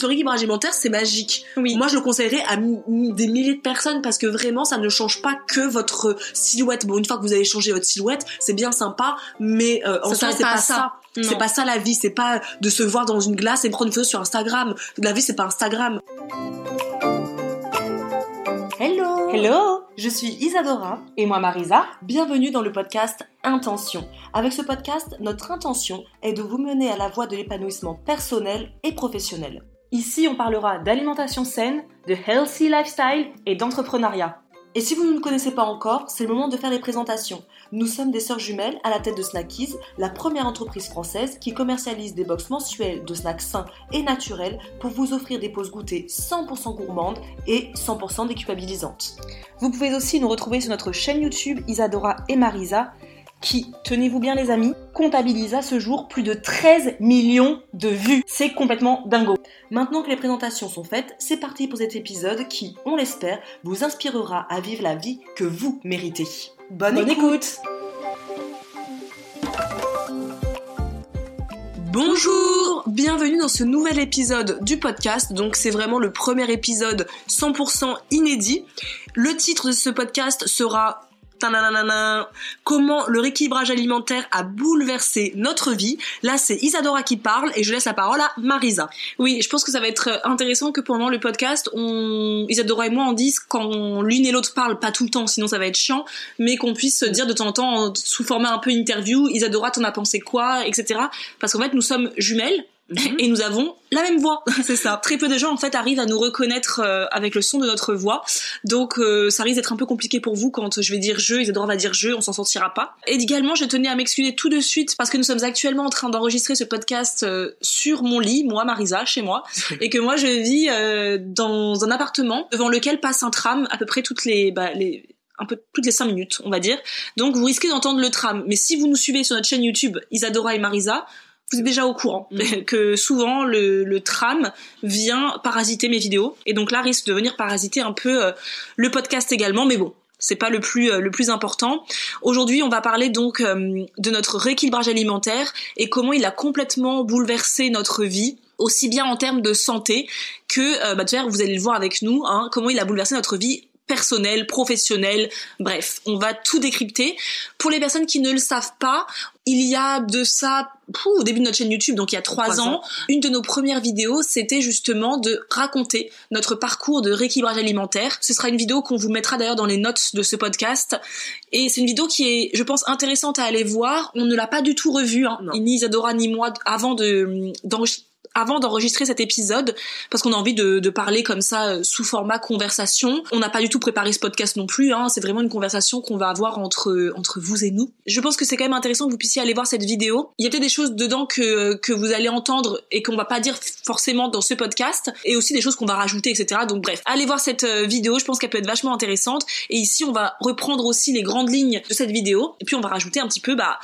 Le rééquilibrage alimentaire, c'est magique. Oui. Moi, je le conseillerais à des milliers de personnes parce que vraiment, ça ne change pas que votre silhouette. Bon, une fois que vous avez changé votre silhouette, c'est bien sympa, mais euh, en Ça soi, c'est pas pas, ça. ça. Non. C'est pas ça la vie. C'est pas de se voir dans une glace et prendre une photo sur Instagram. La vie, c'est pas Instagram. Hello Hello Je suis Isadora et moi Marisa. Bienvenue dans le podcast Intention. Avec ce podcast, notre intention est de vous mener à la voie de l'épanouissement personnel et professionnel. Ici, on parlera d'alimentation saine, de healthy lifestyle et d'entrepreneuriat. Et si vous ne nous connaissez pas encore, c'est le moment de faire les présentations. Nous sommes des sœurs jumelles à la tête de Snackies, la première entreprise française qui commercialise des box mensuelles de snacks sains et naturels pour vous offrir des pauses goûtées 100% gourmandes et 100% déculpabilisantes. Vous pouvez aussi nous retrouver sur notre chaîne YouTube Isadora et Marisa, qui, tenez-vous bien les amis, comptabilise à ce jour plus de 13 millions de vues. C'est complètement dingo. Maintenant que les présentations sont faites, c'est parti pour cet épisode qui, on l'espère, vous inspirera à vivre la vie que vous méritez. Bonne, Bonne écoute Bonjour, bienvenue dans ce nouvel épisode du podcast. Donc c'est vraiment le premier épisode 100% inédit. Le titre de ce podcast sera comment le rééquilibrage alimentaire a bouleversé notre vie. Là, c'est Isadora qui parle et je laisse la parole à Marisa. Oui, je pense que ça va être intéressant que pendant le podcast, on... Isadora et moi en disent quand l'une et l'autre parlent, pas tout le temps, sinon ça va être chiant, mais qu'on puisse se dire de temps en temps, sous format un peu interview, Isadora, t'en as pensé quoi, etc. Parce qu'en fait, nous sommes jumelles. Et nous avons la même voix, c'est ça. Très peu de gens en fait arrivent à nous reconnaître euh, avec le son de notre voix, donc euh, ça risque d'être un peu compliqué pour vous quand je vais dire je, Isadora va dire je, on s'en sortira pas. Et également, je tenais à m'excuser tout de suite parce que nous sommes actuellement en train d'enregistrer ce podcast euh, sur mon lit, moi Marisa, chez moi, et que moi je vis euh, dans un appartement devant lequel passe un tram à peu près toutes les, bah, les un peu toutes les cinq minutes, on va dire. Donc vous risquez d'entendre le tram. Mais si vous nous suivez sur notre chaîne YouTube Isadora et Marisa, vous êtes déjà au courant que souvent le, le tram vient parasiter mes vidéos et donc là risque de venir parasiter un peu euh, le podcast également. Mais bon, c'est pas le plus euh, le plus important. Aujourd'hui, on va parler donc euh, de notre rééquilibrage alimentaire et comment il a complètement bouleversé notre vie aussi bien en termes de santé que bah, vous allez le voir avec nous hein, comment il a bouleversé notre vie personnelle, professionnelle, bref, on va tout décrypter. Pour les personnes qui ne le savent pas, il y a de ça, pouh, au début de notre chaîne YouTube, donc il y a trois, ans, ans. une de nos premières vidéos, c'était justement de raconter notre parcours de rééquilibrage alimentaire. Ce sera une vidéo qu'on vous mettra d'ailleurs dans les notes de ce podcast. Et c'est une vidéo qui est, je pense, intéressante à aller voir. On ne l'a pas du tout revue, hein, ni Isadora ni moi, avant de d'enregistrer avant d'enregistrer cet épisode, parce qu'on a envie de, de parler comme ça euh, sous format conversation. On n'a pas du tout préparé ce podcast non plus, hein, c'est vraiment une conversation qu'on va avoir entre, entre vous et nous. Je pense que c'est quand même intéressant que vous puissiez aller voir cette vidéo. Il y a peut-être des choses dedans que, que vous allez entendre et qu'on va pas dire forcément dans ce podcast, et aussi des choses qu'on va rajouter, etc. Donc bref, allez voir cette euh, vidéo, je pense qu'elle peut être vachement intéressante. Et ici, on va reprendre aussi les grandes lignes de cette vidéo, et puis on va rajouter un petit peu, bah,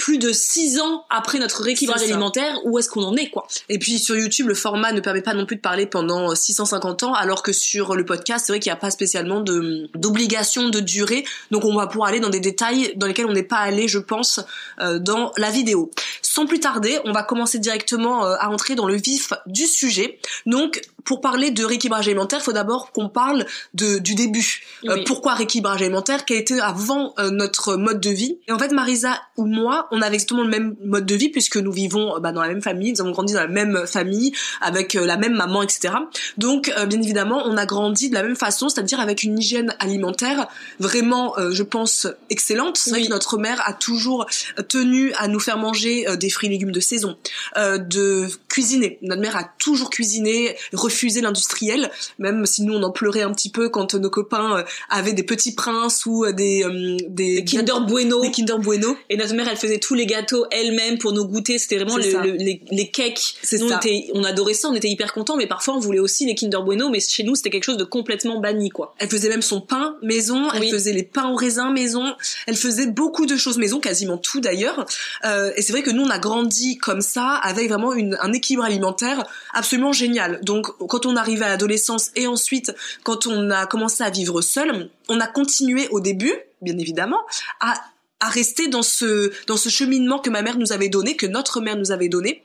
plus de six ans après notre rééquilibrage alimentaire, où est-ce qu'on en est, quoi? Et puis sur YouTube, le format ne permet pas non plus de parler pendant 650 ans, alors que sur le podcast, c'est vrai qu'il n'y a pas spécialement de d'obligation de durée. Donc on va pouvoir aller dans des détails dans lesquels on n'est pas allé, je pense, euh, dans la vidéo. Sans plus tarder, on va commencer directement euh, à entrer dans le vif du sujet. Donc pour parler de rééquilibrage alimentaire, il faut d'abord qu'on parle de, du début. Euh, pourquoi rééquilibrage alimentaire? Quel était avant euh, notre mode de vie? Et en fait, Marisa ou moi, on avait exactement le même mode de vie puisque nous vivons bah, dans la même famille, nous avons grandi dans la même famille, avec euh, la même maman, etc. Donc, bien évidemment, on a grandi de la même façon, c'est-à-dire avec une hygiène alimentaire vraiment, je pense, excellente. C'est vrai Oui. que notre mère a toujours tenu à nous faire manger des fruits et légumes de saison, euh, de cuisiner. Notre mère a toujours cuisiné, refusé l'industriel, même si nous on en pleurait un petit peu quand nos copains avaient des petits princes ou des des, Kinder Bueno, des Kinder Bueno. Et notre mère elle faisait tous les gâteaux elle-même pour nos goûter. C'était vraiment les, les cakes. Nous, on, était, on adorait ça, on était hyper contents, mais parfois on voulait aussi les Kinder Bueno, mais chez nous c'était quelque chose de complètement banni quoi. Elle faisait même son pain maison, elle faisait les pains au raisin maison, elle faisait beaucoup de choses maison, quasiment tout d'ailleurs. Euh, et c'est vrai que nous on a grandi comme ça, avec vraiment un équilibre alimentaire absolument génial. Donc quand on arrivait à l'adolescence et ensuite quand on a commencé à vivre seul, on a continué au début, bien évidemment, à à rester dans ce dans ce cheminement que ma mère nous avait donné, que notre mère nous avait donné.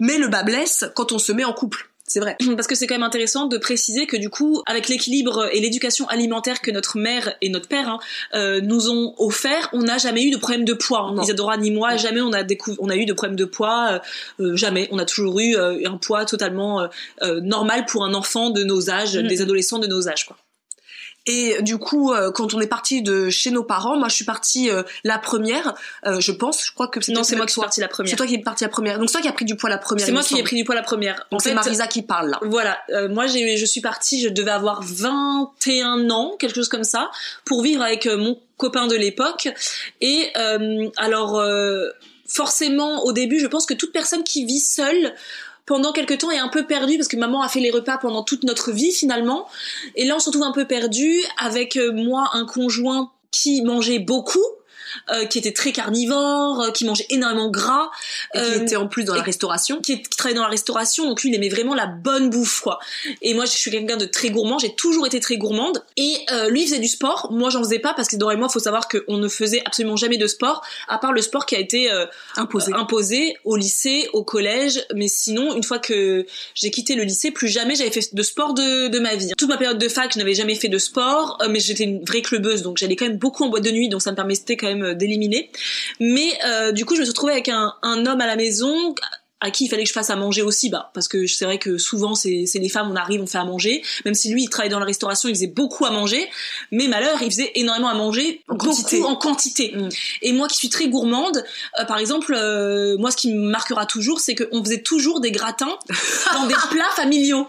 Mais le bas blesse quand on se met en couple. C'est vrai. Parce que c'est quand même intéressant de préciser que du coup, avec l'équilibre et l'éducation alimentaire que notre mère et notre père hein, euh, nous ont offert, on n'a jamais eu de problème de poids. Hein. Isadora ni moi, jamais on a on a eu de problème de poids, euh, euh, jamais. On a toujours eu un poids totalement normal pour un enfant de nos âges, mm. des adolescents de nos âges, quoi. Et du coup, euh, quand on est parti de chez nos parents, moi je suis partie euh, la première, euh, je pense. Je crois que non, c'est moi qui suis partie la première. C'est toi qui es partie la première. Donc c'est toi qui as pris du poids la première. C'est moi qui ai pris du poids la première. Donc c'est Marisa qui parle là. Voilà. moi j'ai, je suis partie, je devais avoir 21 ans, quelque chose comme ça, pour vivre avec mon copain de l'époque. Et alors forcément au début, je pense que toute personne qui vit seule pendant quelques temps est un peu perdu parce que maman a fait les repas pendant toute notre vie finalement. Et là, on se retrouve un peu perdu avec euh, moi un conjoint qui mangeait beaucoup euh, qui était très carnivore, euh, qui mangeait énormément gras, et qui euh, était en plus dans la restauration, qui, qui, travaillait dans la restauration, donc lui il aimait vraiment la bonne bouffe quoi. Et moi je suis quelqu'un de très gourmand, j'ai toujours été très gourmande. Et lui il faisait du sport, moi j'en faisais pas parce que dans et moi faut savoir qu'on ne faisait absolument jamais de sport, à part le sport qui a été imposé. imposé au lycée, au collège, mais sinon une fois que j'ai quitté le lycée, plus jamais j'avais fait de sport de, de ma vie. Toute ma période de fac, je n'avais jamais fait de sport, mais j'étais une vraie clubeuse, donc j'allais quand même beaucoup en boîte de nuit, donc ça me permettait quand même d'éliminer. Mais euh, du coup, je me suis retrouvée avec un, un homme à la maison à qui il fallait que je fasse à manger aussi, bah, parce que c'est vrai que souvent c'est les femmes, on arrive, on fait à manger, même si lui il travaillait dans la restauration, il faisait beaucoup à manger, mais malheur, il faisait énormément à manger, en quantité. en quantité. Mm. Et moi qui suis très gourmande, euh, par exemple, euh, moi ce qui me marquera toujours, c'est qu'on faisait toujours des gratins dans des plats familiaux,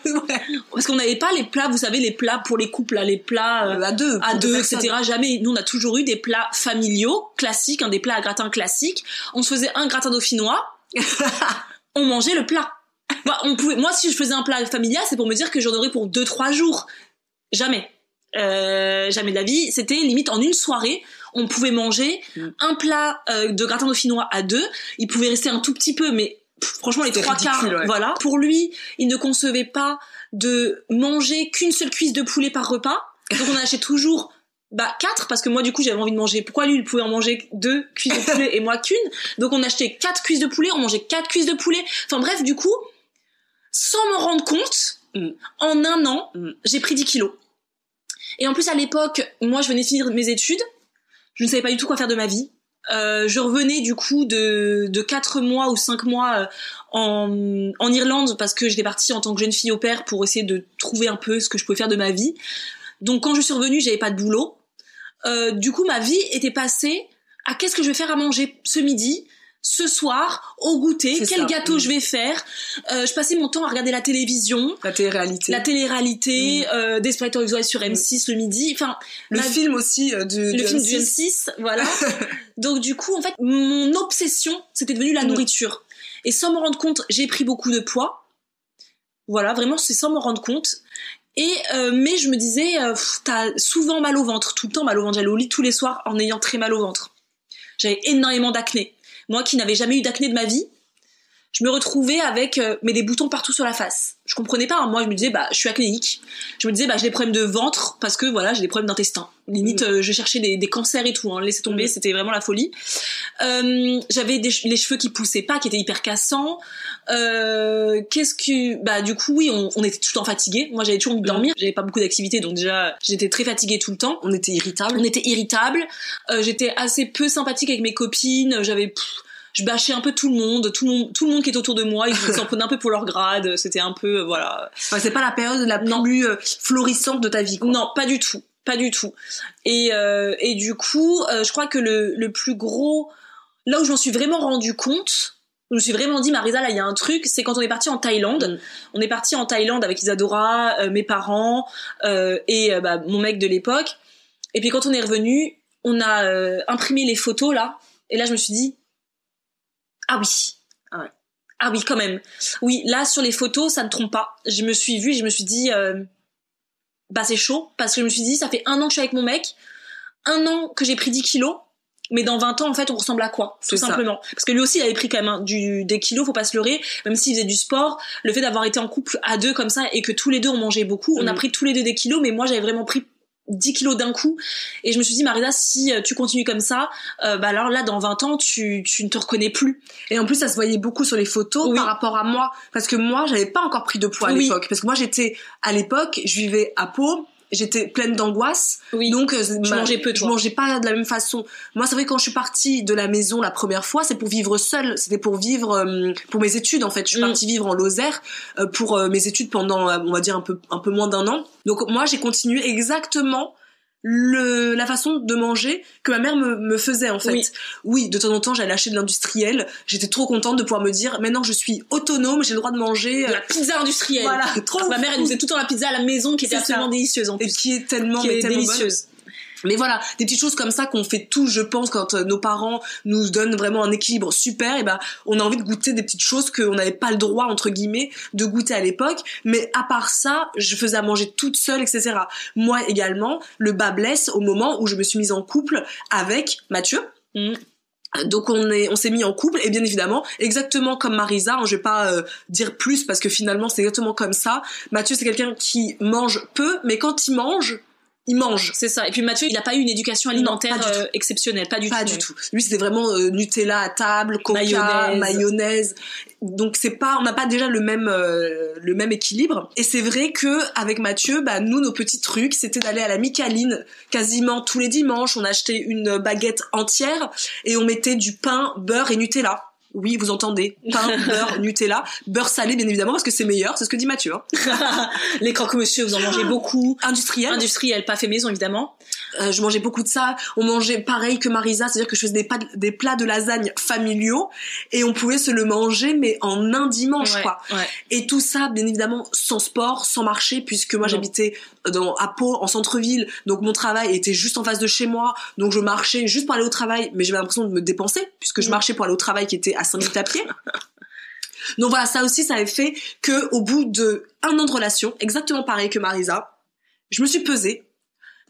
parce qu'on n'avait pas les plats, vous savez, les plats pour les couples, là, les plats euh, à deux, à deux, etc. Jamais. Nous on a toujours eu des plats familiaux classiques, hein, des plats à gratin classiques. On se faisait un gratin dauphinois. on mangeait le plat. Moi, on pouvait, moi, si je faisais un plat familial, c'est pour me dire que j'en aurais pour deux, trois jours. Jamais. Euh, jamais de la vie. C'était limite en une soirée, on pouvait manger mm. un plat euh, de gratin dauphinois à deux. Il pouvait rester un tout petit peu, mais franchement les trois quarts, voilà. Pour lui, il ne concevait pas de manger qu'une seule cuisse de poulet par repas. Donc on achetait toujours bah quatre parce que moi du coup j'avais envie de manger pourquoi lui il pouvait en manger deux cuisses de poulet et moi qu'une? Donc on achetait quatre cuisses de poulet on mangeait quatre cuisses de poulet enfin bref du coup sans me rendre compte mm. en un an mm. j'ai pris 10 kilos et en plus à l'époque moi je venais finir mes études je ne savais pas du tout quoi faire de ma vie euh, je revenais du coup de, de 4 mois ou 5 mois euh, en, en Irlande parce que j'étais partie en tant que jeune fille au père pour essayer de trouver un peu ce que je pouvais faire de ma vie. Donc quand je suis revenue, j'avais pas de boulot. Euh, du coup, ma vie était passée à qu'est-ce que je vais faire à manger ce midi, ce soir, au goûter, quel gâteau mm. je vais faire. Euh, je passais mon temps à regarder la télévision. La télé-réalité. La télé-réalité, mm. euh, Desperate Housewives sur M6 le midi. Enfin, le film aussi euh, du, le film M6. du M6, voilà. Donc du coup, en fait, mon obsession, c'était devenu la mm. nourriture. Et sans me rendre compte, j'ai pris beaucoup de poids. Voilà, vraiment, c'est sans me rendre compte. Et euh, mais je me disais, euh, t'as souvent mal au ventre, tout le temps mal au ventre. J'allais au lit tous les soirs en ayant très mal au ventre. J'avais énormément d'acné. Moi qui n'avais jamais eu d'acné de ma vie, je me retrouvais avec euh, mais des boutons partout sur la face. Je comprenais pas. Hein. Moi, je me disais bah je suis acnéique. Je me disais bah j'ai des problèmes de ventre parce que voilà j'ai des problèmes d'intestin. Limite, mm. euh, je cherchais des, des, cancers et tout. Hein. Laissez tomber, mm. c'était vraiment la folie. Euh, j'avais les cheveux qui poussaient pas, qui étaient hyper cassants. Euh, Qu'est-ce que bah du coup oui, on, on était tout le temps fatigué. Moi j'avais toujours envie de dormir. Mm. J'avais pas beaucoup d'activité donc déjà j'étais très fatiguée tout le temps. On était irritable. On était irritable. Euh, j'étais assez peu sympathique avec mes copines. J'avais je bâchais un peu tout le monde, tout le monde, tout le monde qui est autour de moi, ils s'en prenaient un peu pour leur grade, c'était un peu, euh, voilà. Enfin, c'est pas la période la plus euh, florissante de ta vie, quoi. Non, pas du tout, pas du tout. Et, euh, et du coup, je crois que le, le plus gros, là où je m'en suis vraiment rendu compte, Je me suis vraiment dit, Marisa, là, il y a un truc, c'est quand on est parti en Thaïlande. Mm. On est parti en Thaïlande avec Isadora, euh, mes parents euh, et euh, bah, mon mec de l'époque. Et puis quand on est revenu, on a euh, imprimé les photos là. Et là, je me suis dit, ah oui, ah, ouais. ah oui, quand même. Oui, là sur les photos, ça ne trompe pas. Je me suis vue, je me suis dit, euh, bah c'est chaud parce que je me suis dit, ça fait un an que je suis avec mon mec, un an que j'ai pris 10 kilos. Mais dans 20 ans, en fait, on ressemble à quoi Tout ça. simplement. Parce que lui aussi, il avait pris quand même hein, du, des kilos, faut pas se leurrer. Même s'il faisait du sport, le fait d'avoir été en couple à deux comme ça et que tous les deux on mangeait beaucoup, on a Mhm. pris tous les deux des kilos, mais moi j'avais vraiment pris 10 kilos d'un coup. Et je me suis dit, Marisa, si euh, tu continues comme ça, euh, bah alors là, dans 20 ans, tu, tu ne te reconnais plus. Et en plus, ça se voyait beaucoup sur les photos Oui. par rapport à moi. Parce que moi, j'avais pas encore pris de poids à Oui. l'époque. Parce que moi, j'étais, à l'époque, je vivais à Pau. J'étais pleine d'angoisse. Oui. Donc, euh, Tu ma- mangeais peu, Je toi. mangeais pas de la même façon. Moi, c'est vrai, quand je suis partie de la maison la première fois, c'est pour vivre seule. C'était pour vivre, euh, pour mes études, en fait. Je suis Mm. partie vivre en Lozère euh, pour euh, mes études pendant, euh, on va dire, un peu, un peu moins d'un an. Donc, moi, j'ai continué exactement le, la façon de manger que ma mère me, me faisait en fait. Oui. Oui. de temps en temps, j'allais acheter de l'industriel. J'étais trop contente de pouvoir me dire, maintenant je suis autonome, j'ai le droit de manger. de la pizza industrielle. Voilà, trop Ma mère, elle nous faisait tout le temps la pizza à la maison qui était absolument ça. délicieuse en et plus. qui est tellement, qui mais est bonne. Mais voilà, des petites choses comme ça qu'on fait tous, je pense, quand euh, nos parents nous donnent vraiment un équilibre super, et ben on a envie de goûter des petites choses qu'on n'avait pas le droit entre guillemets de goûter à l'époque. Mais à part ça, je faisais à manger toute seule, etc. Moi également, le bas blesse au moment où je me suis mise en couple avec Mathieu. Mm. Donc on est, on s'est mis en couple et bien évidemment, exactement comme Marisa, hein, je vais pas euh, dire plus parce que finalement c'est exactement comme ça. Mathieu c'est quelqu'un qui mange peu, mais quand il mange, il mange. C'est ça. Et puis Mathieu, il n'a pas eu une éducation Non, alimentaire pas euh, exceptionnelle, pas du Pas tout. du tout. Lui, c'était vraiment euh, Nutella à table, Coca, Mayonnaise. mayonnaise. Donc c'est pas, on n'a pas déjà le même euh, le même équilibre. Et c'est vrai que avec Mathieu, bah nous nos petits trucs, c'était d'aller à la Micaline quasiment tous les dimanches. On achetait une baguette entière et on mettait du pain, beurre et Nutella. Oui, vous entendez, pain, beurre, Nutella, beurre salé bien évidemment parce que c'est meilleur, c'est ce que dit Mathieu. Hein. Les croque-monsieur, vous en mangez beaucoup. Industriel. Industriel, pas fait maison évidemment. Euh, je mangeais beaucoup de ça. On mangeait pareil que Marisa, c'est-à-dire que je faisais des, pas- des plats de lasagne familiaux et on pouvait se le manger mais en un dimanche Ouais, quoi. ouais. Et tout ça, bien évidemment, sans sport, sans marcher, puisque moi j'habitais dans à Pau, en centre-ville, donc mon travail était juste en face de chez moi, donc je marchais juste pour aller au travail, mais j'avais l'impression de me dépenser puisque je Mm. marchais pour aller au travail qui était à 5 minutes à pied. Donc voilà, ça aussi, ça avait fait que au bout de un an de relation, exactement pareil que Marisa, je me suis pesée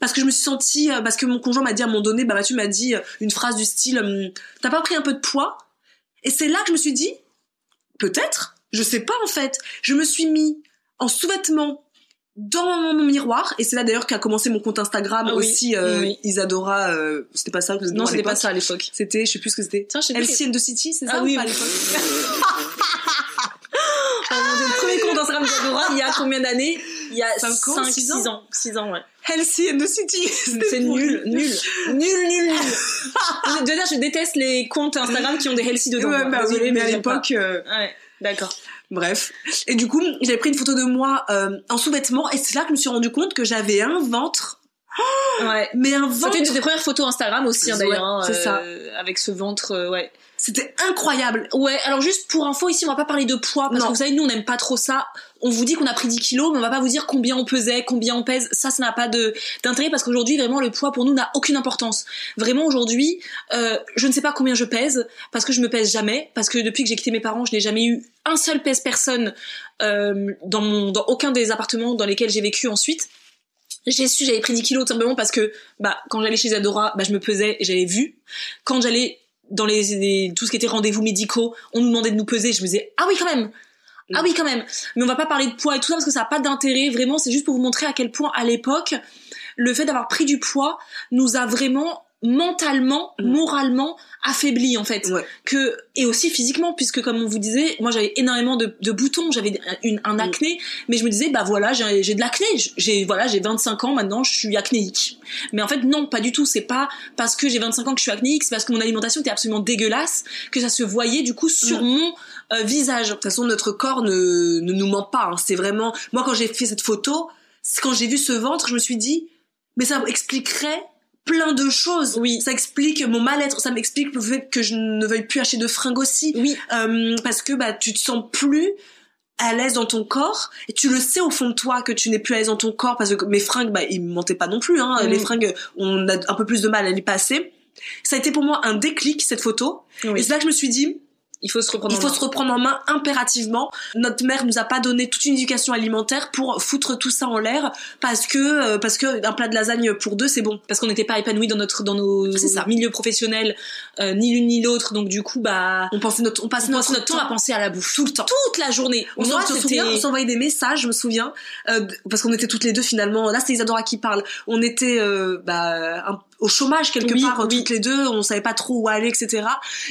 parce que je me suis sentie, euh, parce que mon conjoint m'a dit à un moment donné, bah Mathieu m'a dit euh, une phrase du style, hum, t'as pas pris un peu de poids? Et c'est là que je me suis dit, peut-être, je sais pas en fait. Je me suis mis en sous-vêtements dans mon miroir et c'est là d'ailleurs qu'a commencé mon compte Instagram Ah oui, aussi euh, oui. Isadora euh, c'était pas ça que Non, c'était pas ça à l'époque. c'était je sais plus ce que c'était. LCN de City c'est ça Ah ou oui, pas à l'époque le premier compte Instagram d'Isadora, il y a combien d'années Il y a Cinq 5 ans, 6 six ans. ans 6 ans, ouais. LCN de City C'est nul, nul, nul, nul, nul. je, déteste les comptes Instagram qui ont des healthy dedans. ouais, bah oui, mais à l'époque euh, Ouais, d'accord. Bref. Et du coup, j'avais pris une photo de moi euh, en sous-vêtements et c'est là que je me suis rendu compte que j'avais un ventre. Ouais. Mais un ventre. C'était une des premières photos Instagram aussi, hein, Ouais, d'ailleurs. hein, c'est ça. euh, Avec ce ventre, euh, ouais. C'était incroyable. Ouais, alors juste pour info, ici, on va pas parler de poids, parce Non. que vous savez, nous, on n'aime pas trop ça. On vous dit qu'on a pris 10 kilos, mais on va pas vous dire combien on pesait, combien on pèse. Ça, ça n'a pas de d'intérêt, parce qu'aujourd'hui, vraiment, le poids, pour nous, n'a aucune importance. Vraiment, aujourd'hui, euh, je ne sais pas combien je pèse, parce que je me pèse jamais, parce que depuis que j'ai quitté mes parents, je n'ai jamais eu un seul pèse personne euh, dans, mon, dans aucun des appartements dans lesquels j'ai vécu ensuite. J'ai su j'avais pris 10 kilos tout simplement parce que bah quand j'allais chez Adora, bah je me pesais et j'avais vu. Quand j'allais dans les, tout ce qui était rendez-vous médicaux, on nous demandait de nous peser, je me disais ah oui quand même. Ah oui quand même. Mais on va pas parler de poids et tout ça parce que ça n'a pas d'intérêt vraiment, c'est juste pour vous montrer à quel point à l'époque le fait d'avoir pris du poids nous a vraiment mentalement, Mm. moralement affaibli en fait Ouais. que et aussi physiquement puisque comme on vous disait moi j'avais énormément de, de boutons j'avais une, un acné mais je me disais bah voilà j'ai j'ai de l'acné j'ai voilà j'ai 25 ans maintenant je suis acnéique mais en fait non pas du tout c'est pas parce que j'ai 25 ans que je suis acnéique c'est parce que mon alimentation était absolument dégueulasse que ça se voyait du coup sur Mm. mon euh, visage De toute façon, notre corps ne, ne nous ment pas. hein. C'est vraiment. Moi, quand j'ai fait cette photo, quand j'ai vu ce ventre, je me suis dit, mais ça expliquerait plein de choses. Oui. Ça explique mon mal-être, ça m'explique le fait que je ne veuille plus acheter de fringues aussi. Oui. Euh, parce que bah tu te sens plus à l'aise dans ton corps et tu le sais au fond de toi que tu n'es plus à l'aise dans ton corps parce que mes fringues bah ils me mentaient pas non plus hein Mm. les fringues on a un peu plus de mal à les passer ça a été pour moi un déclic cette photo Oui. et c'est là que je me suis dit Il faut se reprendre il en faut main. se reprendre en main impérativement. Notre mère nous a pas donné toute une éducation alimentaire pour foutre tout ça en l'air parce que euh, parce que un plat de lasagne pour deux c'est bon. parce qu'on n'était pas épanouis dans notre dans nos ça. milieux professionnels euh, ni l'une ni l'autre donc du coup bah On pensait notre on passe on notre, temps à penser à la bouffe tout le temps. toute la journée On s'envoyait des messages, je me souviens, euh, parce qu'on était toutes les deux finalement. Là, c'est Isadora qui parle. On était euh, bah, un- au chômage quelque Oui, part euh, oui. toutes les deux. On savait pas trop où aller, etc.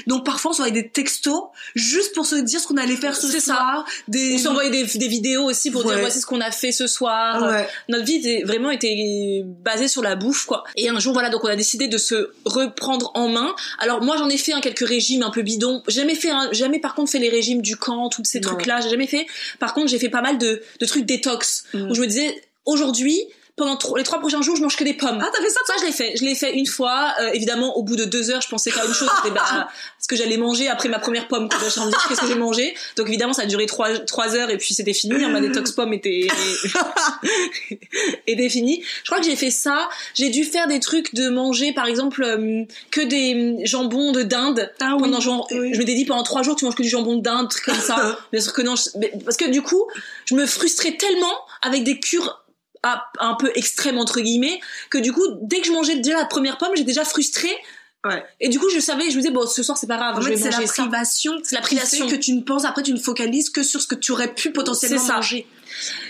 Donc parfois, on s'envoyait des textos juste pour se dire ce qu'on allait faire ce C'est ça. soir. Des on s'envoyait des, des vidéos aussi pour Ouais. dire voici ce qu'on a fait ce soir Ouais. notre vie était vraiment été basée sur la bouffe quoi et un jour voilà donc on a décidé de se reprendre en main alors moi j'en ai fait un quelques régimes un peu bidons j'ai jamais fait un, jamais par contre fait les régimes du camp tous ces Non. trucs là j'ai jamais fait par contre j'ai fait pas mal de, de trucs détox Mm. où je me disais aujourd'hui pendant les trois prochains jours je mange que des pommes Ah, t'as fait ça? Ça, je l'ai fait. Je l'ai fait une fois. Euh, évidemment, au bout de deux heures, je pensais qu'à une chose, c'était bah, ce que j'allais manger après ma première pomme. Envie de dire qu'est-ce que j'ai mangé? Donc évidemment, ça a duré trois, trois heures et puis c'était fini. hein, ma détox pomme était était finie. Je crois que j'ai fait ça. J'ai dû faire des trucs de manger, par exemple, euh, que des jambons de dinde. Ah oui. Pendant genre, Oui. je m'étais dit pendant trois jours, tu manges que du jambon de dinde, trucs comme ça. Bien sûr que non, je- mais- parce que du coup, je me frustrais tellement avec des cures un peu extrêmes entre guillemets que du coup, dès que je mangeais déjà la première pomme, j'étais déjà frustrée. Ouais. Et du coup, je savais, je me disais bon, ce soir c'est pas grave, En je fait, c'est la privation. C'est la privation. que tu ne penses après, tu ne focalises que sur ce que tu aurais pu potentiellement ça. manger.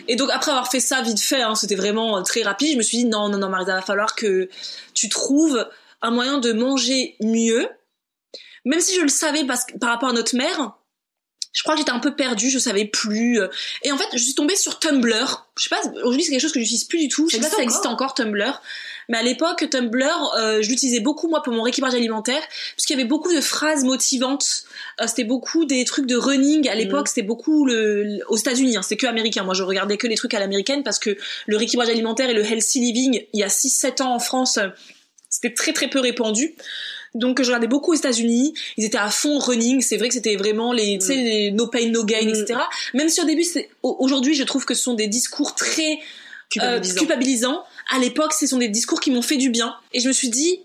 Et donc après avoir fait ça vite fait, hein, c'était vraiment euh, très rapide, je me suis dit non, non, non, Marisa, va falloir que tu trouves un moyen de manger mieux. Même si je le savais parce que, par rapport à notre mère, je crois que j'étais un peu perdue, je savais plus. euh. Et en fait, je suis tombée sur Tumblr. Je sais pas, aujourd'hui c'est quelque chose que j'utilise plus du tout. Je sais pas si ça existe encore Tumblr. Mais à l'époque, Tumblr, euh, je l'utilisais beaucoup moi pour mon rééquilibrage alimentaire, parce qu'il y avait beaucoup de phrases motivantes. Euh, c'était beaucoup des trucs de running. À l'époque, c'était beaucoup le, le- aux États-Unis. Hein, c'était que américain. Moi, je regardais que les trucs à l'américaine parce que le rééquilibrage alimentaire et le healthy living, il y a 6-7 ans en France, euh, c'était très très peu répandu. Donc je regardais beaucoup aux États-Unis, ils étaient à fond running, c'est vrai que c'était vraiment les, tu sais, les no pain no gain, Mm. etc. Même si au début, aujourd'hui, je trouve que ce sont des discours très euh, Culpabilisant. culpabilisants. À l'époque, ce sont des discours qui m'ont fait du bien. Et je me suis dit,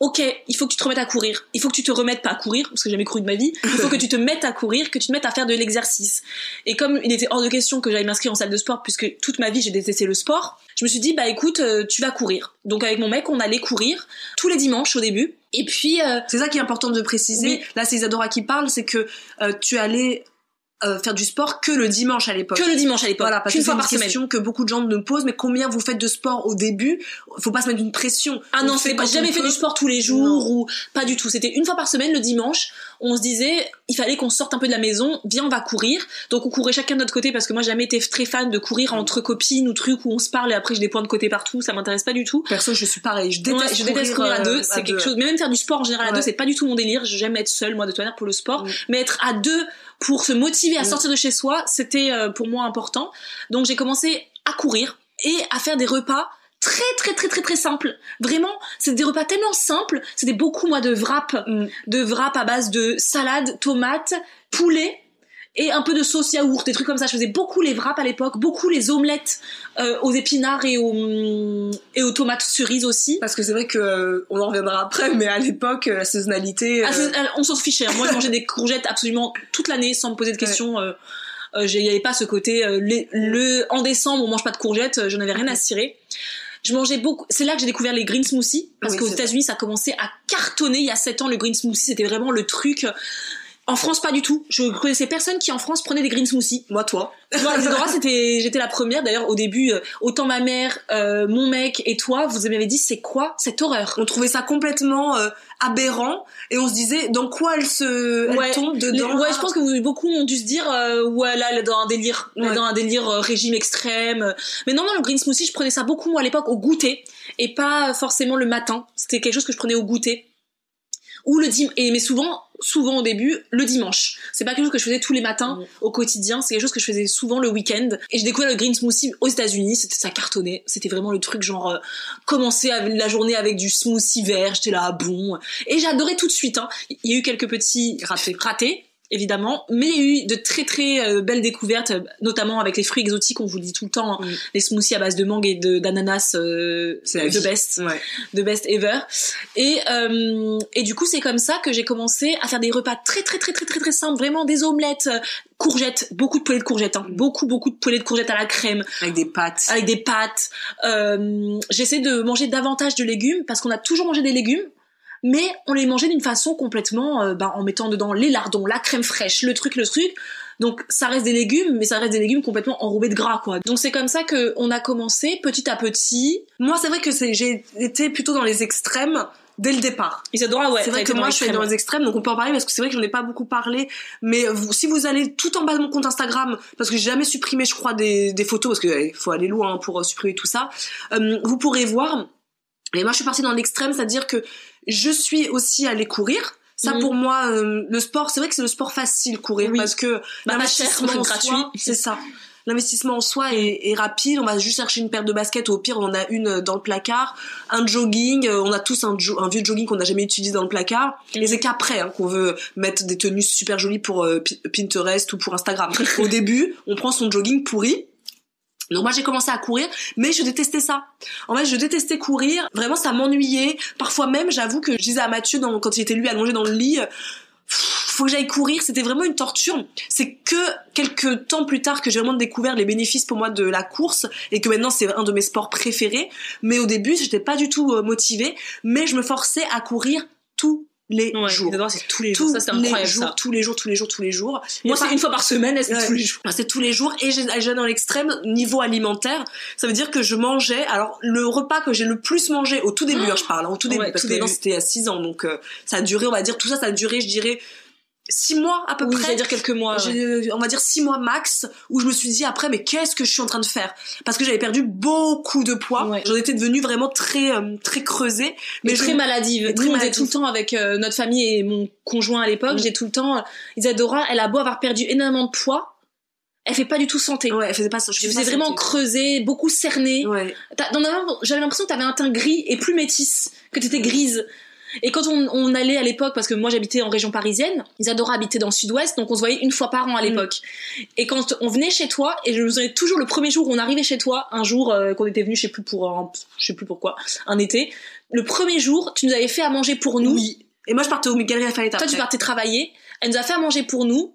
ok, il faut que tu te remettes à courir. Il faut que tu te remettes pas à courir, parce que j'ai jamais couru de ma vie. Il faut que tu te mettes à courir, que tu te mettes à faire de l'exercice. Et comme il était hors de question que j'aille m'inscrire en salle de sport, puisque toute ma vie j'ai détesté le sport, je me suis dit, bah écoute, euh, tu vas courir. Donc avec mon mec, on allait courir tous les dimanches au début. Et puis, euh, C'est ça qui est important de préciser. Oui. Là, c'est Isadora qui parle, c'est que euh, tu allais euh, faire du sport que le dimanche à l'époque. que le dimanche à l'époque, Voilà, parce qu'une que c'est une par semaine. question que beaucoup de gens nous posent, mais combien vous faites de sport au début? Faut pas se mettre une pression. Ah On non, c'est pas, j'ai jamais fait du sport tous les jours ou pas du tout. C'était une fois par semaine le dimanche. On se disait, il fallait qu'on sorte un peu de la maison. Viens, on va courir. Donc on courait chacun de notre côté parce que moi j'ai jamais été très fan de courir entre copines ou trucs où on se parle et après j'ai des points de côté partout. Ça m'intéresse pas du tout. Perso, je suis pareil. Je déteste, Ouais, je déteste courir à deux. euh, C'est quelque chose. Mais même faire du sport en général à Ouais. deux, c'est pas du tout mon délire. J'aime être seule, moi, de toute manière, pour le sport. Mm. Mais être à deux pour se motiver à Mm. sortir de chez soi, c'était euh, pour moi important. Donc j'ai commencé à courir et à faire des repas très très très très très simples. Vraiment, c'est des repas tellement simples. C'était beaucoup moi de wrap, Mm. de wrap à base de salade, tomates, poulet et un peu de sauce yaourt, des trucs comme ça. Je faisais beaucoup les wraps à l'époque, beaucoup les omelettes euh, aux épinards et aux et aux tomates cerises aussi. Parce que c'est vrai que euh, on en reviendra après, mais à l'époque, euh, la saisonnalité. Ah, euh, euh, on s'en fichait. Moi, je mangeais des courgettes absolument toute l'année sans me poser de questions. Euh, Il n'y avait pas ce côté euh, les- le en décembre on mange pas de courgettes. Je n'avais rien à cirer. Je mangeais beaucoup. C'est là que j'ai découvert les green smoothies parce Oui, qu'aux États-Unis ça commençait à cartonner il y a 7 ans. Le green smoothie c'était vraiment le truc. En France pas du tout. Je connaissais personne qui en France prenait des green smoothies. Moi, toi. C'était, j'étais la première. D'ailleurs, au début, euh, autant ma mère, euh, mon mec et toi, vous m'avez dit, c'est quoi cette horreur? On trouvait ça complètement euh, aberrant et on se disait dans quoi elle se elle Ouais. tombe Les- dedans. ouais, je pense que vous, beaucoup ont dû se dire, euh, ouais, là, elle est dans un délire, Ouais. dans un délire euh, régime extrême. Mais non, non, le green smoothie, je prenais ça beaucoup moi à l'époque au goûter et pas forcément le matin. C'était quelque chose que je prenais au goûter. Ou le dim et mais souvent souvent au début le dimanche. C'est pas quelque chose que je faisais tous les matins au quotidien, c'est quelque chose que je faisais souvent le week-end. Et j'ai découvert le green smoothie aux États-Unis, c'était ça cartonnait, c'était vraiment le truc genre euh, commencer la journée avec du smoothie vert, j'étais là bon et adoré tout de suite. Hein. Il y a eu quelques petits ratés, ratés évidemment, mais il y a eu de très très euh, belles découvertes, notamment avec les fruits exotiques, on vous le dit tout le temps, hein. les smoothies à base de mangue et d'ananas, euh, c'est the best, Ouais. the best ever. Et euh, et du coup, c'est comme ça que j'ai commencé à faire des repas très très très très très très simples, vraiment des omelettes, euh, courgettes, beaucoup de poêlées de courgettes, hein, beaucoup beaucoup de poêlées de courgettes à la crème, Avec des pâtes. avec des pâtes. Euh, J'essaie de manger davantage de légumes parce qu'on a toujours mangé des légumes, mais on les mangeait d'une façon complètement, euh, ben, en mettant dedans les lardons, la crème fraîche, le truc, le truc. Donc ça reste des légumes, mais ça reste des légumes complètement enrobés de gras, quoi. Donc c'est comme ça que on a commencé petit à petit. Moi, c'est vrai que j'ai été plutôt dans les extrêmes dès le départ. Isadora, ouais. c'est vrai que moi je suis dans les extrêmes donc on peut en parler parce que c'est vrai que j'en ai pas beaucoup parlé mais vous- si vous allez tout en bas de mon compte Instagram parce que j'ai jamais supprimé je crois des, des photos parce qu'il faut aller loin hein, pour euh, supprimer tout ça euh, vous pourrez voir et moi je suis partie dans l'extrême c'est à dire que je suis aussi allée courir ça Mhm. pour moi euh, le sport c'est vrai que c'est le sport facile courir Oui. parce que Bah, l'investissement en gratuit. soi, c'est ça L'investissement en soi est, est rapide. On va juste chercher une paire de baskets. Au pire, on en a une euh, dans le placard. Un jogging. euh, On a tous un, jo- un vieux jogging qu'on n'a jamais utilisé dans le placard. Et c'est qu'après hein, qu'on veut mettre des tenues super jolies pour euh, Pi- Pinterest ou pour Instagram. Au début, on prend son jogging pourri. Donc moi j'ai commencé à courir, mais je détestais ça. En fait, je détestais courir. Vraiment, ça m'ennuyait. Parfois même, j'avoue que je disais à Mathieu quand il était lui allongé dans le lit, euh, faut que j'aille courir. C'était vraiment une torture. C'est que quelques temps plus tard que j'ai vraiment découvert les bénéfices pour moi de la course et que maintenant c'est un de mes sports préférés. Mais au début, j'étais pas du tout euh, motivée, mais je me forçais à courir tous les Ouais, jours. C'est tous les jours. Tous Ça, c'est les jours, ça. tous les jours, tous les jours, tous les jours. Moi, c'est une fois par semaine, c'est Ouais. tous les jours. C'est tous les jours et j'ai dans l'extrême niveau alimentaire. Ça veut dire que je mangeais. Alors le repas que j'ai le plus mangé au tout début, hein, je parle, hein, au tout début, Ouais, parce tout que c'était à 6 ans, donc euh, ça a duré, on va dire tout ça, ça a duré, je dirais six mois à peu Oui, près. dire quelques mois. ouais. On va dire six mois max où je me suis dit après mais qu'est-ce que je suis en train de faire? Parce que j'avais perdu beaucoup de poids Ouais. j'en étais devenue vraiment très euh, très creusée mais je- très maladive. très Nous, on était tout le temps avec euh, notre famille et mon conjoint à l'époque. Mm. J'ai tout le temps. euh, Isadora, elle a beau avoir perdu énormément de poids, elle fait pas du tout santé. ouais elle faisait pas ça je faisais vraiment creuser, beaucoup cerner. ouais T'as- dans un- J'avais l'impression que t'avais un teint gris et plus métisse, que t'étais grise. Et quand on, on allait à l'époque, parce que moi j'habitais en région parisienne, Isadora habitait dans le sud-ouest, donc on se voyait une fois par an à l'époque. Et quand on venait chez toi, et je me souviens toujours le premier jour où on arrivait chez toi, un jour euh, qu'on était venu, je sais plus pour, un- je sais plus pourquoi, un été, le premier jour, tu nous avais fait à manger pour nous. oui. Et moi je partais au Galerie Lafayette Toi, tu partais travailler, elle nous a fait à manger pour nous,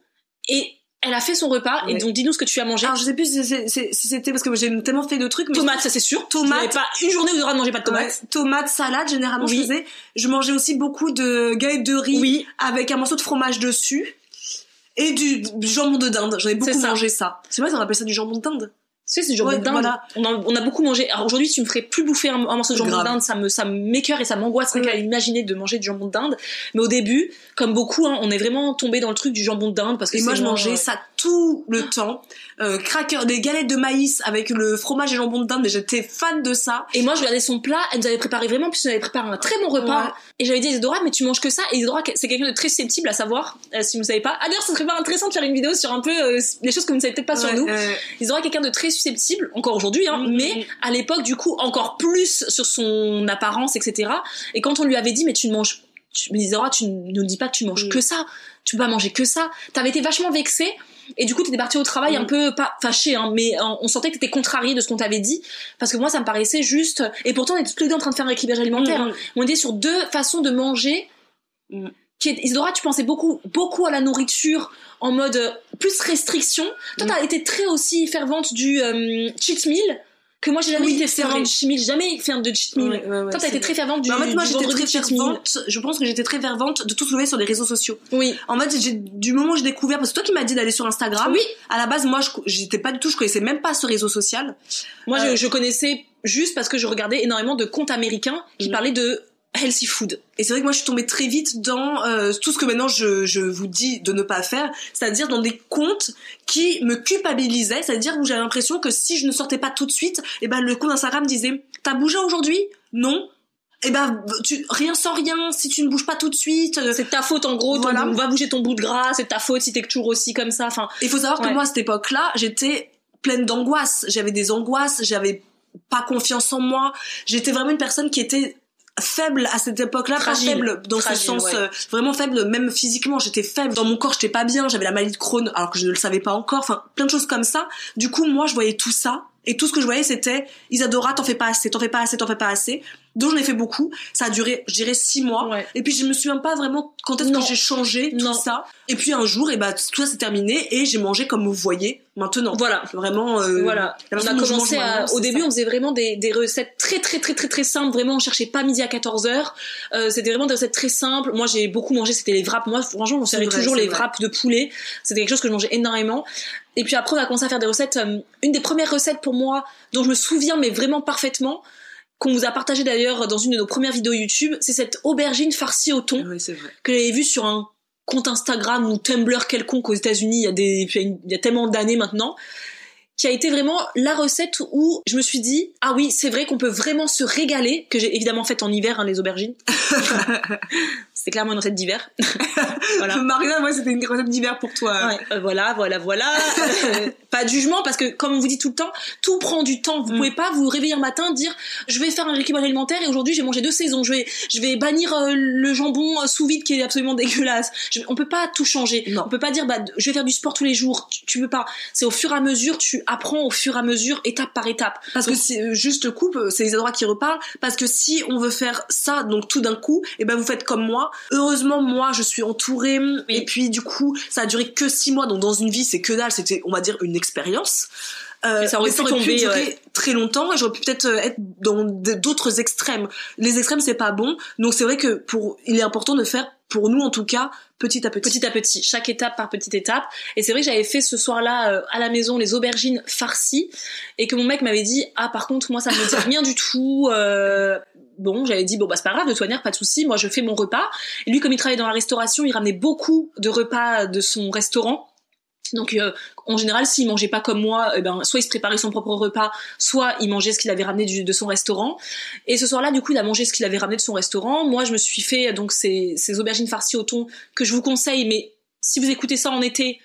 et elle a fait son repas, et donc dis-nous ce que tu as mangé. alors je sais plus si c'était parce que j'ai tellement fait de trucs mais Tomates, ça c'est sûr. Tomates. Pas une journée où tu auras manger pas de tomates. Ouais, tomates, salade, généralement Oui. je faisais. Je mangeais aussi beaucoup de galettes de riz Oui. avec un morceau de fromage dessus et du, jambon de dinde. J'avais beaucoup ça. mangé ça. C'est vrai, on appelle ça du jambon de dinde. Tu sais, c'est du jambon Ouais, de dinde. voilà. On, a, on a beaucoup mangé. Alors aujourd'hui, si tu me ferais plus bouffer un, un morceau de jambon Grave. de dinde, ça me, ça m'écœure et ça m'angoisserait Ouais. qu'à imaginer de manger du jambon de dinde. Mais au début, comme beaucoup, hein, on est vraiment tombé dans le truc du jambon de dinde parce que Et moi, je mangeais euh, ça tout le temps. Euh, cracker, des galettes de maïs avec le fromage et jambon de dinde. J'étais fan de ça. Et moi, je regardais son plat. Elle nous avait préparé vraiment, puis elle avait préparé un très bon repas. Ouais. Et j'avais dit à Isadora, mais tu manges que ça? Et Isadora, c'est quelqu'un de très susceptible à savoir, euh, si vous ne savez pas. Ah d'ailleurs, ça serait pas intéressant de faire une vidéo sur un peu euh, les choses que vous ne savez peut-être pas sur nous. Isadora quelqu'un de très susceptible, encore aujourd'hui, hein, Mhm. mais à l'époque, du coup, encore plus sur son apparence, etc. Et quand on lui avait dit, mais tu ne manges, tu, mais Isadora, tu ne nous dis pas que tu manges Mhm. que ça, tu peux pas manger que ça. T'avais été vachement vexée. Et du coup, t'étais partie au travail un Mhm. peu, pas fâchée, hein, mais on sentait que t'étais contrariée de ce qu'on t'avait dit. Parce que moi, ça me paraissait juste. Et pourtant, on était tous les deux en train de faire un équilibrage alimentaire. Mhm. hein. On était sur deux façons de manger. Qui est... Isadora, tu pensais beaucoup, beaucoup à la nourriture en mode euh, plus restriction. Toi, t'as été très aussi fervente du euh, cheat meal que moi j'ai jamais Oui, été fervente de cheat meal, jamais fervente de cheat meal. Ouais, ouais, ouais, Toi, t'as été très fervente du, Mais en fait, moi, j'étais très fervente. Je pense que j'étais très fervente de tout soulever sur les réseaux sociaux. Oui. En fait, du moment où j'ai découvert, parce que toi qui m'as dit d'aller sur Instagram. Oui. À la base, moi, je, j'étais pas du tout, je connaissais même pas ce réseau social. Moi, Euh, je, je connaissais juste parce que je regardais énormément de comptes américains qui Mhm. parlaient de healthy food. Et c'est vrai que moi, je suis tombée très vite dans euh, tout ce que maintenant je, je vous dis de ne pas faire, c'est-à-dire dans des comptes qui me culpabilisaient, c'est-à-dire où j'avais l'impression que si je ne sortais pas tout de suite, et ben le compte Instagram disait "T'as bougé aujourd'hui? Non." et eh ben tu rien sans rien si tu ne bouges pas tout de suite euh, c'est ta faute en gros voilà. on va bouger ton bout de gras c'est ta faute si t'es toujours aussi comme ça enfin il faut savoir que moi à cette époque là j'étais pleine d'angoisse j'avais des angoisses j'avais pas confiance en moi j'étais vraiment une personne qui était faible à cette époque-là, pas faible dans ce sens euh, vraiment faible même physiquement, j'étais faible dans mon corps, j'étais pas bien, j'avais la maladie de Crohn alors que je ne le savais pas encore, enfin plein de choses comme ça. Du coup, moi je voyais tout ça et tout ce que je voyais c'était Isadora, t'en fais pas assez, t'en fais pas assez, t'en fais pas assez dont j'en ai fait beaucoup. Ça a duré, je dirais, six mois. Et puis je me souviens pas vraiment quand est-ce que j'ai changé tout ça. Et puis un jour, et bah tout ça s'est terminé et j'ai mangé comme vous voyez maintenant. Voilà, vraiment. Euh, voilà. On a commencé à, au début, on faisait vraiment des, des recettes très très très très très simples. Vraiment, on cherchait pas midi à 14 heures. Euh, c'était vraiment des recettes très simples. Moi, j'ai beaucoup mangé. C'était les wraps. Moi, franchement, on servait toujours les wraps de poulet. C'était quelque chose que je mangeais énormément. Et puis après, on a commencé à faire des recettes. Euh, une des premières recettes pour moi, dont je me souviens mais vraiment parfaitement, qu'on vous a partagé d'ailleurs dans une de nos premières vidéos YouTube, c'est cette aubergine farcie au thon oui, vrai. que j'avais vue sur un compte Instagram ou Tumblr quelconque aux États-Unis il y a il y a tellement d'années maintenant qui a été vraiment la recette où je me suis dit ah oui c'est vrai qu'on peut vraiment se régaler que j'ai évidemment fait en hiver hein, les aubergines c'était clairement une recette d'hiver. voilà. Marina, moi, c'était une recette d'hiver pour toi. Ouais, euh, voilà, voilà, voilà. pas de jugement parce que, comme on vous dit tout le temps, tout prend du temps. Vous mm. pouvez pas vous réveiller un matin dire, je vais faire un rééquilibrage alimentaire et aujourd'hui j'ai mangé deux saisons. Je vais, je vais bannir euh, le jambon euh, sous vide qui est absolument dégueulasse. on peut pas tout changer. Non. On peut pas dire, bah, je vais faire du sport tous les jours. Tu, tu peux pas. C'est au fur et à mesure, tu apprends au fur et à mesure, étape par étape. Parce que c'est juste coupe, c'est les adroits qui reparlent. Parce que si on veut faire ça, donc tout d'un coup, et eh ben vous faites comme moi Heureusement, moi, je suis entourée. Et puis, du coup, ça a duré que six mois. Donc, dans une vie, c'est que dalle. C'était, on va dire, une expérience. Euh, ça aurait, pu, tomber, durer très longtemps et j'aurais pu peut-être euh, être dans d'autres extrêmes. Les extrêmes c'est pas bon, donc c'est vrai que pour il est important de faire pour nous en tout cas petit à petit. Petit à petit, chaque étape par petite étape. Et c'est vrai que j'avais fait ce soir-là euh, à la maison les aubergines farcies et que mon mec m'avait dit ah par contre moi ça me dit rien du tout. Euh, bon, j'avais dit bon bah c'est pas grave, de toute pas de souci, moi je fais mon repas. Et lui comme il travaillait dans la restauration, il ramenait beaucoup de repas de son restaurant. Donc euh, en général, s'il mangeait pas comme moi, eh ben soit il se préparait son propre repas, soit il mangeait ce qu'il avait ramené de son restaurant. Et ce soir-là, du coup, il a mangé ce qu'il avait ramené de son restaurant. Moi, je me suis fait donc ces, ces aubergines farcies au thon que je vous conseille, mais si vous écoutez ça en été,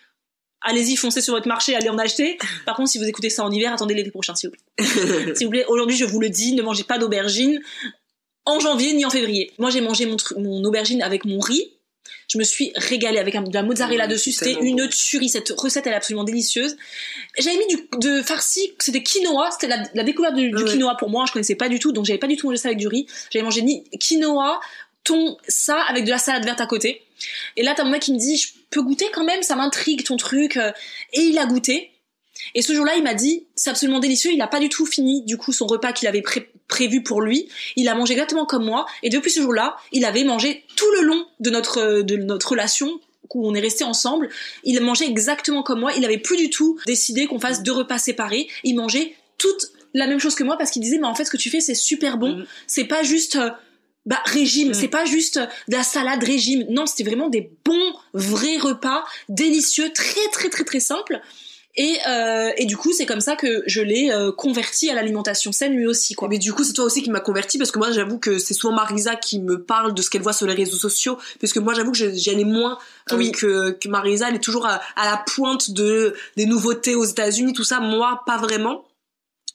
allez-y, foncez sur votre marché, allez en acheter. Par contre, si vous écoutez ça en hiver, attendez l'été prochain, s'il vous plaît. s'il vous plaît, aujourd'hui, je vous le dis, ne mangez pas d'aubergines en janvier ni en février. Moi, j'ai mangé mon, mon aubergine avec mon riz. Je me suis régalée avec un, de la mozzarella dessus. C'était une tuerie. Cette recette, elle est absolument délicieuse. J'avais mis du de farci. C'était quinoa. C'était la, découverte du, quinoa pour moi. Je connaissais pas du tout, donc j'avais pas du tout mangé ça avec du riz. J'avais mangé ni quinoa, thon, ça avec de la salade verte à côté. Et là, t'as mon mec qui me dit, je peux goûter quand même. Ça m'intrigue ton truc. Et il a goûté. Et ce jour-là, il m'a dit, c'est absolument délicieux. Il n'a pas du tout fini, du coup, son repas qu'il avait prévu pour lui. Il a mangé exactement comme moi. Et depuis ce jour-là, il avait mangé tout le long de notre, de notre relation où on est resté ensemble. Il mangeait exactement comme moi. Il n'avait plus du tout décidé qu'on fasse deux repas séparés. Il mangeait toute la même chose que moi parce qu'il disait, mais en fait, ce que tu fais, c'est super bon. Mm. C'est pas juste, euh, bah régime, mm. c'est pas juste de la salade régime. Non, c'était vraiment des bons vrais repas délicieux, très très très très simples. Et, euh, et du coup, c'est comme ça que je l'ai euh, converti à l'alimentation saine lui aussi. Quoi. Mais du coup, c'est toi aussi qui m'a converti parce que moi, j'avoue que c'est souvent Marisa qui me parle de ce qu'elle voit sur les réseaux sociaux. Parce que moi, j'avoue que j'en ai moins euh, oui. que, que Marisa. Elle est toujours à, à, la pointe de des nouveautés aux États-Unis, tout ça. Moi, pas vraiment.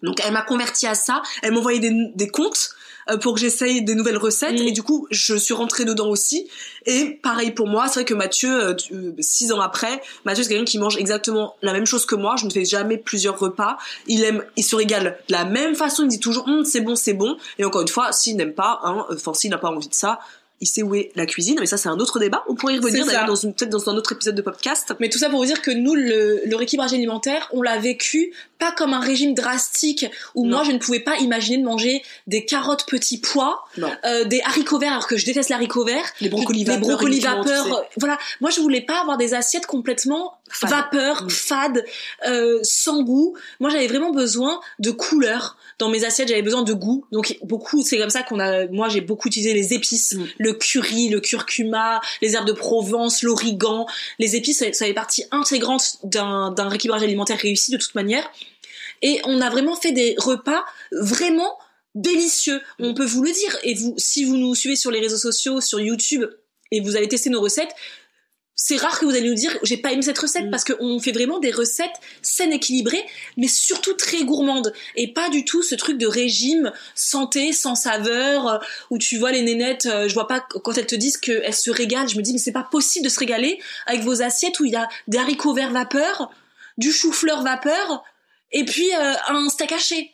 Donc, elle m'a converti à ça. Elle m'envoyait des, des comptes pour que j'essaye des nouvelles recettes. Mm. et du coup je suis rentrée dedans aussi. Et pareil pour moi c'est vrai que Mathieu euh, euh, six ans après Mathieu c'est quelqu'un qui mange exactement la même chose que moi. Je ne fais jamais plusieurs repas. Il aime il se régale de la même façon. Il dit toujours hum, c'est bon c'est bon. Et encore une fois s'il n'aime pas hein, enfin s'il n'a pas envie de ça il sait où est la cuisine, mais ça c'est un autre débat. On pourrait y revenir d'ailleurs dans peut-être dans un autre épisode de podcast. Mais tout ça pour vous dire que nous, le, le rééquilibrage alimentaire, on l'a vécu pas comme un régime drastique où moi je ne pouvais pas imaginer de manger des carottes petits pois, euh, des haricots verts alors que je déteste les haricots verts, les brocolis vapeur, les brocolis vapeur. Voilà, moi je voulais pas avoir des assiettes complètement vapeur, mm. fade, euh, sans goût. Moi j'avais vraiment besoin de couleurs dans mes assiettes, j'avais besoin de goût. Donc beaucoup, c'est comme ça qu'on a. Moi, j'ai beaucoup utilisé les épices, mm. le curry, le curcuma, les herbes de Provence, l'origan. Les épices, ça, ça fait partie intégrante d'un d'un rééquilibrage alimentaire réussi de toute manière. Et on a vraiment fait des repas vraiment délicieux. On peut vous le dire. Et vous, si vous nous suivez sur les réseaux sociaux, sur YouTube, et vous avez testé nos recettes, c'est rare que vous allez nous dire j'ai pas aimé cette recette Mm. parce qu'on fait vraiment des recettes saines équilibrées mais surtout très gourmandes. Et pas du tout ce truc de régime santé sans saveur euh, où tu vois les nénettes euh, je vois pas quand elles te disent qu'elles se régalent je me dis mais c'est pas possible de se régaler avec vos assiettes où il y a des haricots verts vapeur du chou-fleur vapeur et puis euh, un steak haché.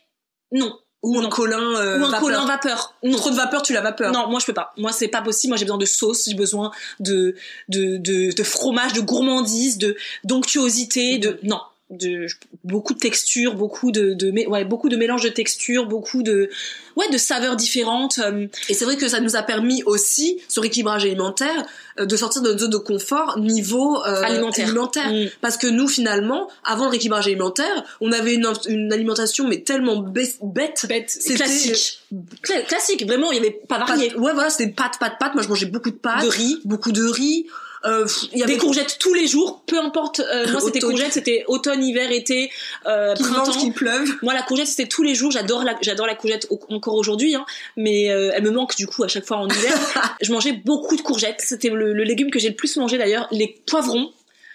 Non Ou un colin euh, ou un vapeur. colin vapeur non Trop de vapeur, tu la vapeur. non, moi je peux pas. Moi c'est pas possible. Moi j'ai besoin de sauce, j'ai besoin de de, de de fromage, de gourmandise, de d'onctuosité, de non, de beaucoup de textures, beaucoup de de ouais, beaucoup de mélange de textures, beaucoup de ouais, de saveurs différentes. euh, Et c'est vrai que ça nous a permis aussi, sur équilibrage alimentaire, euh, de sortir de notre zone de confort niveau euh, Alimentaire. Mm. Parce que nous, finalement, avant le rééquilibrage alimentaire, on avait une, une alimentation mais tellement bête. bête. C'était- classique. Cla- classique, vraiment, il y avait pas varié. Ouais, voilà, c'était pâtes, pâtes, pâtes. Moi, je mangeais beaucoup de pâtes. De riz. Beaucoup de riz. Euh, y avait Des courgettes tous les jours, peu importe. euh, moi, c'était courgettes, c'était automne, hiver, été, euh, qu'il printemps. mange, qu'il pleuve. Moi, la courgette, c'était tous les jours. J'adore la, j'adore la courgette au- encore aujourd'hui, hein, mais euh, elle me manque du coup à chaque fois en hiver. je mangeais beaucoup de courgettes. C'était le, le légume que j'ai le plus mangé d'ailleurs. Les poivrons,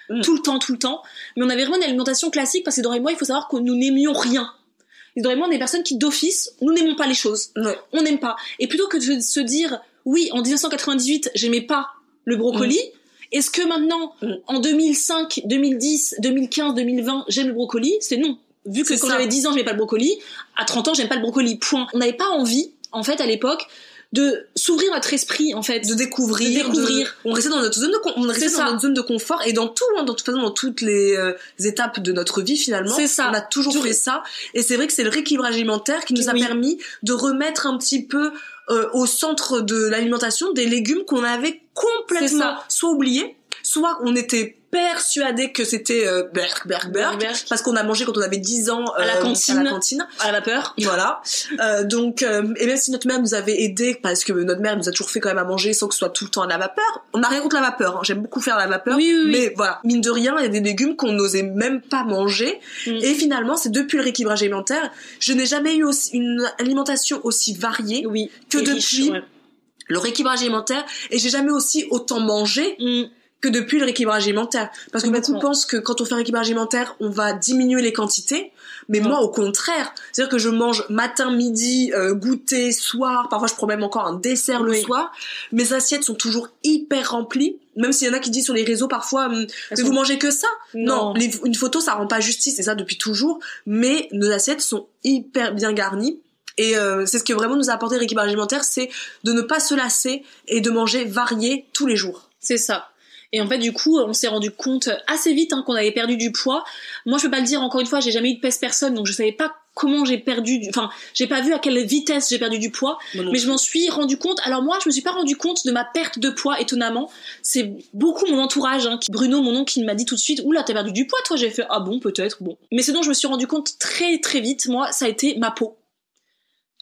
Mm. tout le temps, tout le temps. Mais on avait vraiment une alimentation classique parce que Dora et moi, il faut savoir que nous n'aimions rien. Dora et moi, on est des personnes qui d'office, nous n'aimons pas les choses. Ouais. On n'aime pas. Et plutôt que de se dire, oui, en 1998, j'aimais pas le brocoli. Est-ce que maintenant, en 2005, 2010, 2015, 2020, j'aime le brocoli? C'est non. Vu que quand j'avais 10 ans, j'aimais pas le brocoli, à 30 ans, j'aime pas le brocoli. Point. On n'avait pas envie, en fait, à l'époque, de s'ouvrir notre esprit, en fait. de découvrir, De découvrir. on restait dans notre zone de con- on restait dans ça. notre zone de confort et dans tout, hein, dans toute façon dans toutes les euh, étapes de notre vie finalement. C'est ça. On a toujours fait ça et c'est vrai que c'est le rééquilibrage alimentaire qui nous a Oui. permis de remettre un petit peu euh, au centre de l'alimentation des légumes qu'on avait complètement soit oubliés, soit on était persuadé que c'était euh, berk, berk, berk, Berk. parce qu'on a mangé quand on avait 10 ans À la euh, cantine. à la cantine. À la vapeur. Voilà. Euh, donc, euh, et même si notre mère nous avait aidé, parce que notre mère nous a toujours fait quand même à manger sans que ce soit tout le temps à la vapeur, on n'a rien contre la vapeur. hein. J'aime beaucoup faire la vapeur. Oui, oui, oui. Mais voilà, mine de rien, il y a des légumes qu'on n'osait même pas manger. Mm. Et finalement, c'est depuis le rééquilibrage alimentaire, je n'ai jamais eu aussi une alimentation aussi variée Oui. que depuis riche, ouais. le rééquilibrage alimentaire. Et j'ai jamais aussi autant mangé Mm. Que depuis le rééquilibrage alimentaire. Parce que beaucoup pensent que quand on fait un rééquilibrage alimentaire, on va diminuer les quantités. Mais moi, au contraire. C'est-à-dire que je mange matin, midi, euh, goûter, soir. Parfois, je prends même encore un dessert le Oui. soir. Mes assiettes sont toujours hyper remplies. Même s'il y en a qui disent sur les réseaux parfois, hum, mais vous mangez que ça? Non, Non. les- une photo, ça rend pas justice. Et ça depuis toujours. Mais nos assiettes sont hyper bien garnies. Et euh, c'est ce que vraiment nous a apporté le rééquilibrage alimentaire, c'est de ne pas se lasser et de manger varié tous les jours. C'est ça. Et en fait, du coup, on s'est rendu compte assez vite hein, qu'on avait perdu du poids. Moi, je peux pas le dire encore une fois, j'ai jamais eu de pèse personne, donc je savais pas comment j'ai perdu. Du... Enfin, j'ai pas vu à quelle vitesse j'ai perdu du poids, mais je m'en suis rendu compte. Alors moi, je me suis pas rendu compte de ma perte de poids, étonnamment. C'est beaucoup mon entourage, hein, qui... Bruno, mon oncle, qui m'a dit tout de suite, oula, t'as perdu du poids, toi. J'ai fait, ah bon, peut-être, bon. Mais ce dont je me suis rendu compte très très vite, moi, ça a été ma peau.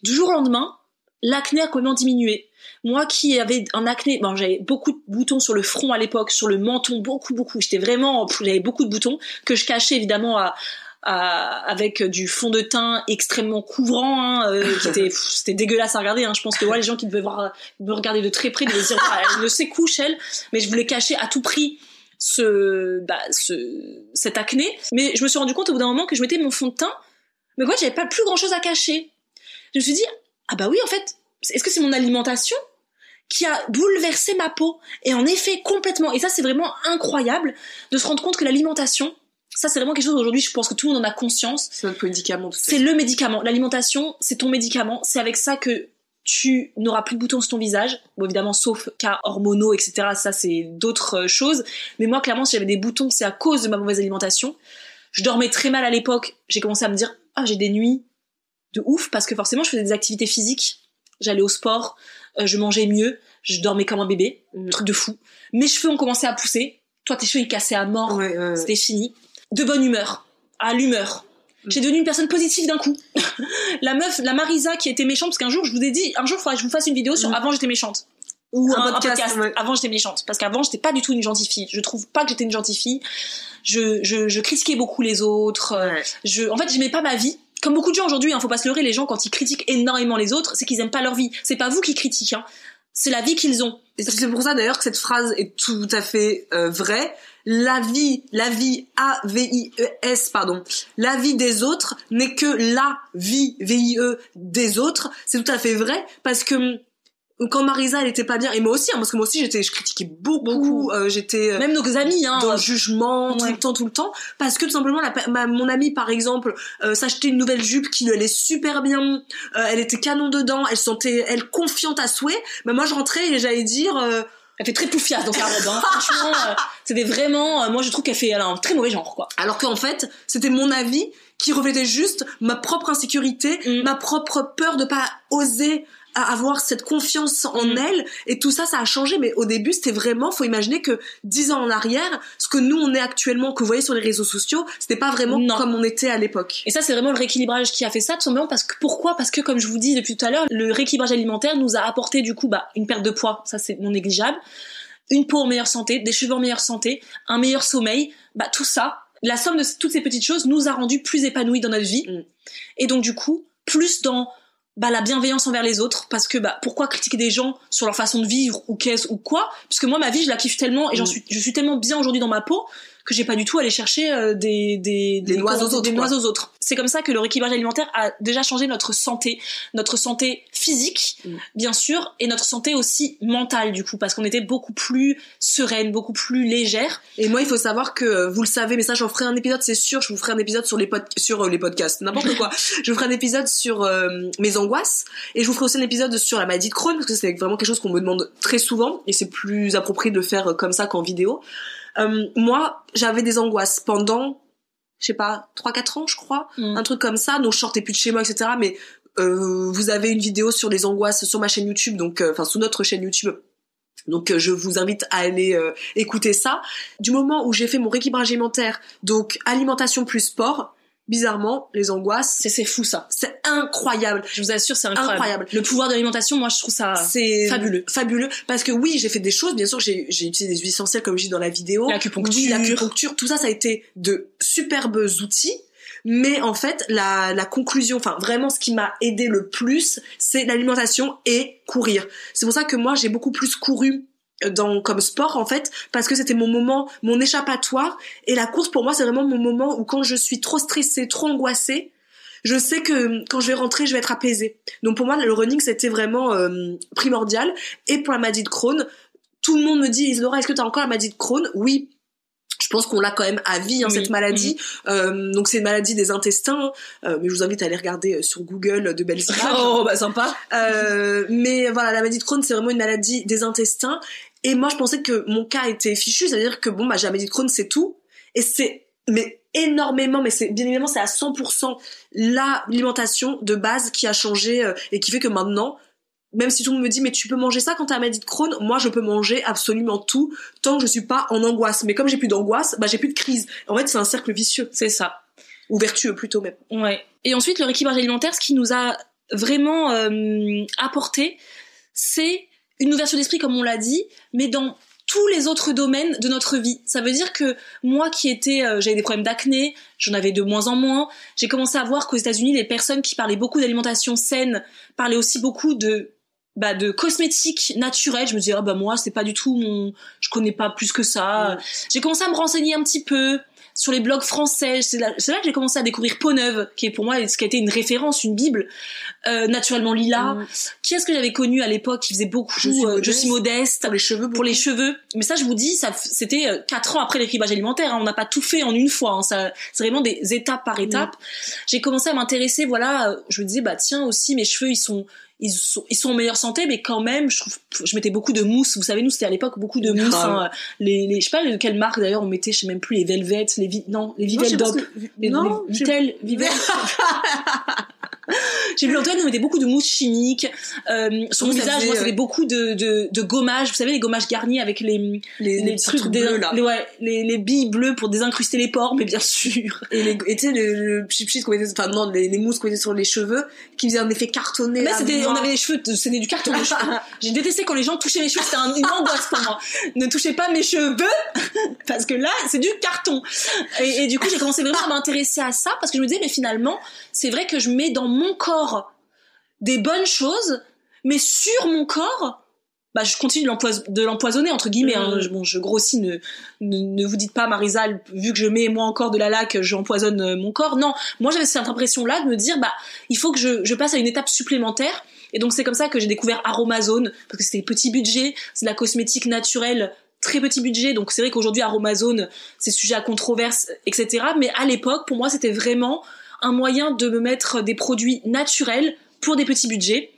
Du jour au lendemain, l'acné a complètement diminué. Moi qui avais un acné, bon, j'avais beaucoup de boutons sur le front à l'époque, sur le menton, beaucoup, beaucoup. J'étais vraiment, j'avais beaucoup de boutons que je cachais évidemment à, à- avec du fond de teint extrêmement couvrant, hein, euh, c'était dégueulasse à regarder. Hein. Je pense que ouais, les gens qui devaient voir, me regarder de très près devaient dire, Ah, elle ne sait couche elle, mais je voulais cacher à tout prix ce, bah, ce, cet acné. Mais je me suis rendu compte au bout d'un moment que je mettais mon fond de teint, mais quoi, j'avais pas plus grand chose à cacher. Je me suis dit, ah bah oui, en fait, est-ce que c'est mon alimentation qui a bouleversé ma peau Et en effet, complètement. Et ça, c'est vraiment incroyable de se rendre compte que l'alimentation, ça, c'est vraiment quelque chose aujourd'hui, je pense que tout le monde en a conscience. C'est notre médicament. C'est le médicament. L'alimentation, c'est ton médicament. C'est avec ça que tu n'auras plus de boutons sur ton visage. Bon, évidemment, sauf cas hormonaux, etc. Ça, c'est d'autres euh, choses. Mais moi, clairement, si j'avais des boutons, c'est à cause de ma mauvaise alimentation. Je dormais très mal à l'époque. J'ai commencé à me dire, ah, j'ai des nuits de ouf parce que forcément, je faisais des activités physiques. J'allais au sport, euh, je mangeais mieux, je dormais comme un bébé. Mhm. Truc de fou. Mes cheveux ont commencé à pousser. Toi, tes cheveux, ils cassaient à mort Ouais, ouais, ouais. c'était fini. De bonne humeur, à l'humeur. Mm. J'ai devenu une personne positive d'un coup. la meuf, la Marisa qui était méchante, parce qu'un jour je vous ai dit, un jour il faudrait que je vous fasse une vidéo sur Mm. avant j'étais méchante. Ou Un un, podcast, podcast, ouais. avant j'étais méchante. Parce qu'avant j'étais pas du tout une gentille fille. Je trouve pas que j'étais une gentille fille. Je, je, je critiquais beaucoup les autres. Ouais. Je, en fait, j'aimais pas ma vie. Comme beaucoup de gens aujourd'hui, hein, faut pas se leurrer, les gens quand ils critiquent énormément les autres, c'est qu'ils aiment pas leur vie. C'est pas vous qui critiquez, hein. c'est la vie qu'ils ont. C'est pour ça d'ailleurs que cette phrase est tout à fait euh, vraie. La vie, la vie A V I E S pardon, la vie des autres n'est que la vie V I E des autres. C'est tout à fait vrai parce que quand Marisa elle était pas bien et moi aussi hein, parce que moi aussi j'étais je critiquais beaucoup, Beaucoup. euh, j'étais euh, Même nos amis, hein. dans le jugement tout le temps tout le temps parce que tout simplement la, ma- mon amie par exemple euh, s'achetait une nouvelle jupe qui lui allait super bien euh, elle était canon dedans elle se sentait elle confiante à souhait mais moi je rentrais et j'allais dire euh, Elle fait très poufiasse dans sa robe. Hein. Franchement, euh, c'était vraiment. euh, moi, je trouve qu'elle fait elle a un très mauvais genre, quoi. alors qu'en fait c'était mon avis qui reflétait juste ma propre insécurité Mm. ma propre peur de pas oser à avoir cette confiance en Mm. elle. Et tout ça ça a changé. Mais au début c'était vraiment faut imaginer que dix ans en arrière ce que nous on est actuellement que vous voyez sur les réseaux sociaux c'était pas vraiment Non. comme on était à l'époque. Et ça, c'est vraiment le rééquilibrage qui a fait ça, tout simplement parce que pourquoi? Parce que, comme je vous dis depuis tout à l'heure, le rééquilibrage alimentaire nous a apporté du coup bah, une perte de poids, ça c'est non négligeable, une peau en meilleure santé, des cheveux en meilleure santé, un meilleur sommeil, bah tout ça, la somme de toutes ces petites choses nous a rendus plus épanouis dans notre vie, Mm. et donc du coup plus dans bah, la bienveillance envers les autres, parce que bah pourquoi critiquer des gens sur leur façon de vivre ou qu'est-ce ou quoi? Puisque moi ma vie je la kiffe tellement et j'en Mm. suis je suis tellement bien aujourd'hui dans ma peau que j'ai pas du tout à aller chercher euh, des des Des noises aux autres, des quoi. noises aux autres. C'est comme ça que le rééquilibrage alimentaire a déjà changé notre santé, notre santé physique, Mm. bien sûr, et notre santé aussi mentale du coup, parce qu'on était beaucoup plus sereine, beaucoup plus légère. Et moi, il faut savoir que euh, vous le savez, mais ça, j'en ferai un épisode, c'est sûr. Je vous ferai un épisode sur les pod sur euh, les podcasts, n'importe quoi. je vous ferai un épisode sur euh, mes angoisses, et je vous ferai aussi un épisode sur la maladie de Crohn parce que c'est vraiment quelque chose qu'on me demande très souvent, et c'est plus approprié de le faire comme ça qu'en vidéo. Euh, moi, j'avais des angoisses pendant, je sais pas, 3-4 ans, je crois, Mm. un truc comme ça. Donc, je sortais plus de chez moi, etc. Mais euh, vous avez une vidéo sur les angoisses sur ma chaîne YouTube, donc euh, enfin sous notre chaîne YouTube. Donc je vous invite à aller euh, écouter ça. Du moment où j'ai fait mon rééquilibrage alimentaire, donc alimentation plus sport, bizarrement les angoisses, C'est c'est fou ça. c'est incroyable. Je vous assure, c'est incroyable. Incroyable. Le pouvoir de l'alimentation, moi je trouve ça C'est fabuleux. fabuleux parce que oui, j'ai fait des choses. Bien sûr, j'ai j'ai utilisé des huiles essentielles comme je dis dans la vidéo. L'acupuncture. Oui, l'acupuncture, tout ça, ça a été de superbes outils. Mais en fait, la, la conclusion, enfin vraiment, ce qui m'a aidé le plus, c'est l'alimentation et courir. C'est pour ça que moi, j'ai beaucoup plus couru dans comme sport en fait parce que c'était mon moment mon échappatoire. Et la course pour moi c'est vraiment mon moment où quand je suis trop stressée trop angoissée je sais que quand je vais rentrer je vais être apaisée. Donc pour moi le running c'était vraiment euh, primordial. Et pour la maladie de Crohn tout le monde me dit Isidora est-ce que tu as encore la maladie de Crohn? Oui. Je pense qu'on l'a quand même à vie hein, Oui, cette maladie. Euh, donc c'est une maladie des intestins. Euh, mais je vous invite à aller regarder euh, sur Google euh, de belles images Oh bah sympa. euh, mais voilà, la maladie de Crohn, c'est vraiment une maladie des intestins. Et moi, je pensais que mon cas était fichu, c'est-à-dire que bon, bah, j'ai la maladie de Crohn, c'est tout. Et c'est, mais énormément, mais c'est bien évidemment, c'est à 100% l'alimentation de base qui a changé euh, et qui fait que maintenant, même si tout le monde me dit, mais tu peux manger ça quand t'as la maladie de Crohn, moi, je peux manger absolument tout tant que je suis pas en angoisse. Mais comme j'ai plus d'angoisse, bah, j'ai plus de crise. En fait, c'est un cercle vicieux. C'est ça. Ou vertueux plutôt même. Ouais. Et ensuite, le rééquilibrage alimentaire, ce qui nous a vraiment euh, apporté, c'est une ouverture d'esprit, comme on l'a dit, mais dans tous les autres domaines de notre vie. Ça veut dire que moi qui étais, euh, j'avais des problèmes d'acné, j'en avais de moins en moins. J'ai commencé à voir qu'aux États-Unis, les personnes qui parlaient beaucoup d'alimentation saine parlaient aussi beaucoup de bah, de cosmétiques naturels. Je me disais ah bah moi c'est pas du tout mon, je connais pas plus que ça. J'ai commencé à me renseigner un petit peu sur les blogs français. C'est là, que j'ai commencé à découvrir Peau Neuve, qui est pour moi ce qui a été une référence, une bible. Euh, naturellement Lila. Mm. Qui est-ce que j'avais connu à l'époque qui faisait beaucoup Je suis euh, modeste. Je suis modeste Pour les cheveux, pour les cheveux. Mais ça, je vous dis, ça, c'était euh, quatre ans après l'écrivage alimentaire. hein. On n'a pas tout fait en une fois. hein. Ça, c'est vraiment des étapes par étapes. J'ai commencé à m'intéresser. Voilà, euh, je me disais, bah tiens aussi, mes cheveux, ils sont, ils sont, ils sont en meilleure santé, mais quand même, je trouve, je mettais beaucoup de mousse. Vous savez, nous, c'était à l'époque beaucoup de mousse. Hein. Les, les, je sais pas de quelle marque d'ailleurs on mettait, je sais même plus les Velvet, les vi- non, les Vivel Dop, que- les, non, les je- Vitel, Vivel. j'ai vu Antoine nous mettait beaucoup de mousse chimique euh, ça visage. Moi, c'était ouais. beaucoup de, de, de gommage. Vous savez, les gommages garnis avec les, Les, les petits trucs dés- bleus, là. les, ouais, les, les billes bleues pour désincruster les pores, mais bien sûr. Et les, tu sais, le, le qu'on mettait, enfin non, les, les mousses qu'on mettait sur les cheveux, qui faisaient un effet cartonné. Mais là, c'était, noir. on avait les cheveux, c'était du carton. les cheveux. J'ai détesté quand les gens touchaient mes cheveux, c'était un- une angoisse pour moi. Ne touchez pas mes cheveux, parce que là, c'est du carton. Et, et du coup, j'ai commencé vraiment à m'intéresser à ça, parce que je me disais, mais finalement, c'est vrai que je mets dans mon corps des bonnes choses, mais sur mon corps, bah, je continue de l'empois- de l'empoisonner, entre guillemets. hein. Mhm. Je- Bon, je grossis, ne, ne, ne vous dites pas, Marisa, vu que je mets moi encore de la laque, j'empoisonne euh, mon corps. Non, moi j'avais cette impression-là de me dire, bah, il faut que je, je passe à une étape supplémentaire. Et donc c'est comme ça que j'ai découvert Aromazone, parce que c'était petit budget, c'est de la cosmétique naturelle, très petit budget. Donc c'est vrai qu'aujourd'hui Aromazone, c'est sujet à controverse, etc. Mais à l'époque, pour moi, c'était vraiment un moyen de me mettre des produits naturels pour des petits budgets.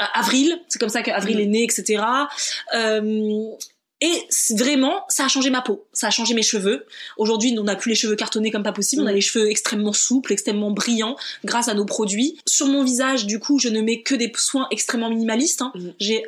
Euh, Avril, c'est comme ça qu'Avril Mhm. est né, etc. Euh, et c'est vraiment, ça a changé ma peau, ça a changé mes cheveux. Aujourd'hui, on n'a plus les cheveux cartonnés comme pas possible, on a Mhm. les cheveux extrêmement souples, extrêmement brillants grâce à nos produits. Sur mon visage, du coup, je ne mets que des soins extrêmement minimalistes. hein. J'ai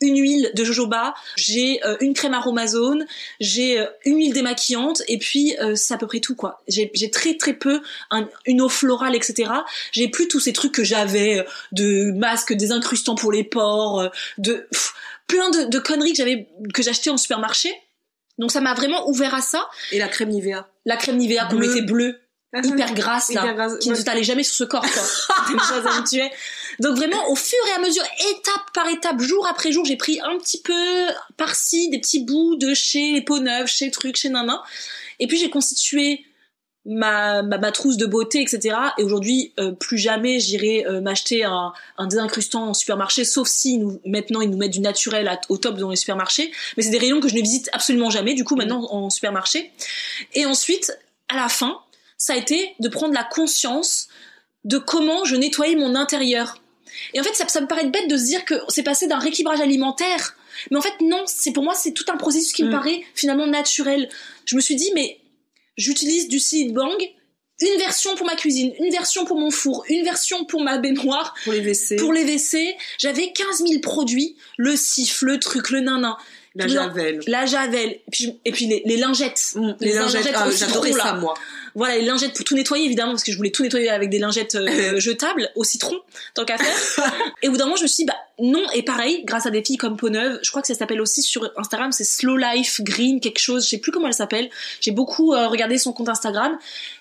une huile de jojoba, j'ai euh, une crème aromazone, j'ai euh, une huile démaquillante et puis euh, c'est à peu près tout quoi. J'ai très très peu un- une eau florale etc. J'ai plus tous ces trucs que j'avais euh, de masques désincrustants pour les pores, euh, de pff, plein de, de conneries que j'avais que j'achetais en supermarché. Donc ça m'a vraiment ouvert à ça. Et la crème Nivea. La crème Nivea qu'on mettait bleue, hyper grasse là, Hyper grasse, qui ouais. ne t'allait jamais sur ce corps quoi. Donc vraiment au fur et à mesure, étape par étape, jour après jour, j'ai pris un petit peu par-ci des petits bouts de chez les peaux neuves, chez truc, chez nana. Et puis j'ai constitué ma, ma, ma trousse de beauté, etc. Et aujourd'hui, euh, plus jamais j'irai euh, m'acheter un, un désincrustant en supermarché, sauf si nous, maintenant ils nous mettent du naturel au top dans les supermarchés. Mais c'est des rayons que je ne visite absolument jamais, du coup maintenant en supermarché. Et ensuite, à la fin, ça a été de prendre la conscience de comment je nettoyais mon intérieur. Et en fait, ça, ça me paraît bête de se dire que c'est passé d'un rééquilibrage alimentaire. Mais en fait, non, c'est pour moi, c'est tout un processus qui me Mm. paraît finalement naturel. Je me suis dit, mais j'utilise du seed bang, une version pour ma cuisine, une version pour mon four, une version pour ma baignoire, Pour les WC. pour les WC. J'avais 15 000 produits, le siffle, le truc, le nanan, la javel. la javel, et puis, et puis les, les lingettes. Mm, les, lingettes, ah, au j'adorais ça, moi. Voilà, les lingettes pour tout nettoyer, évidemment, parce que je voulais tout nettoyer avec des lingettes euh, jetables au citron, tant qu'à faire. et au bout d'un moment, je me suis dit, bah non, et pareil, grâce à des filles comme Peau Neuve, je crois que ça s'appelle aussi sur Instagram, c'est Slow Life Green, quelque chose, je sais plus comment elle s'appelle. J'ai beaucoup euh, regardé son compte Instagram,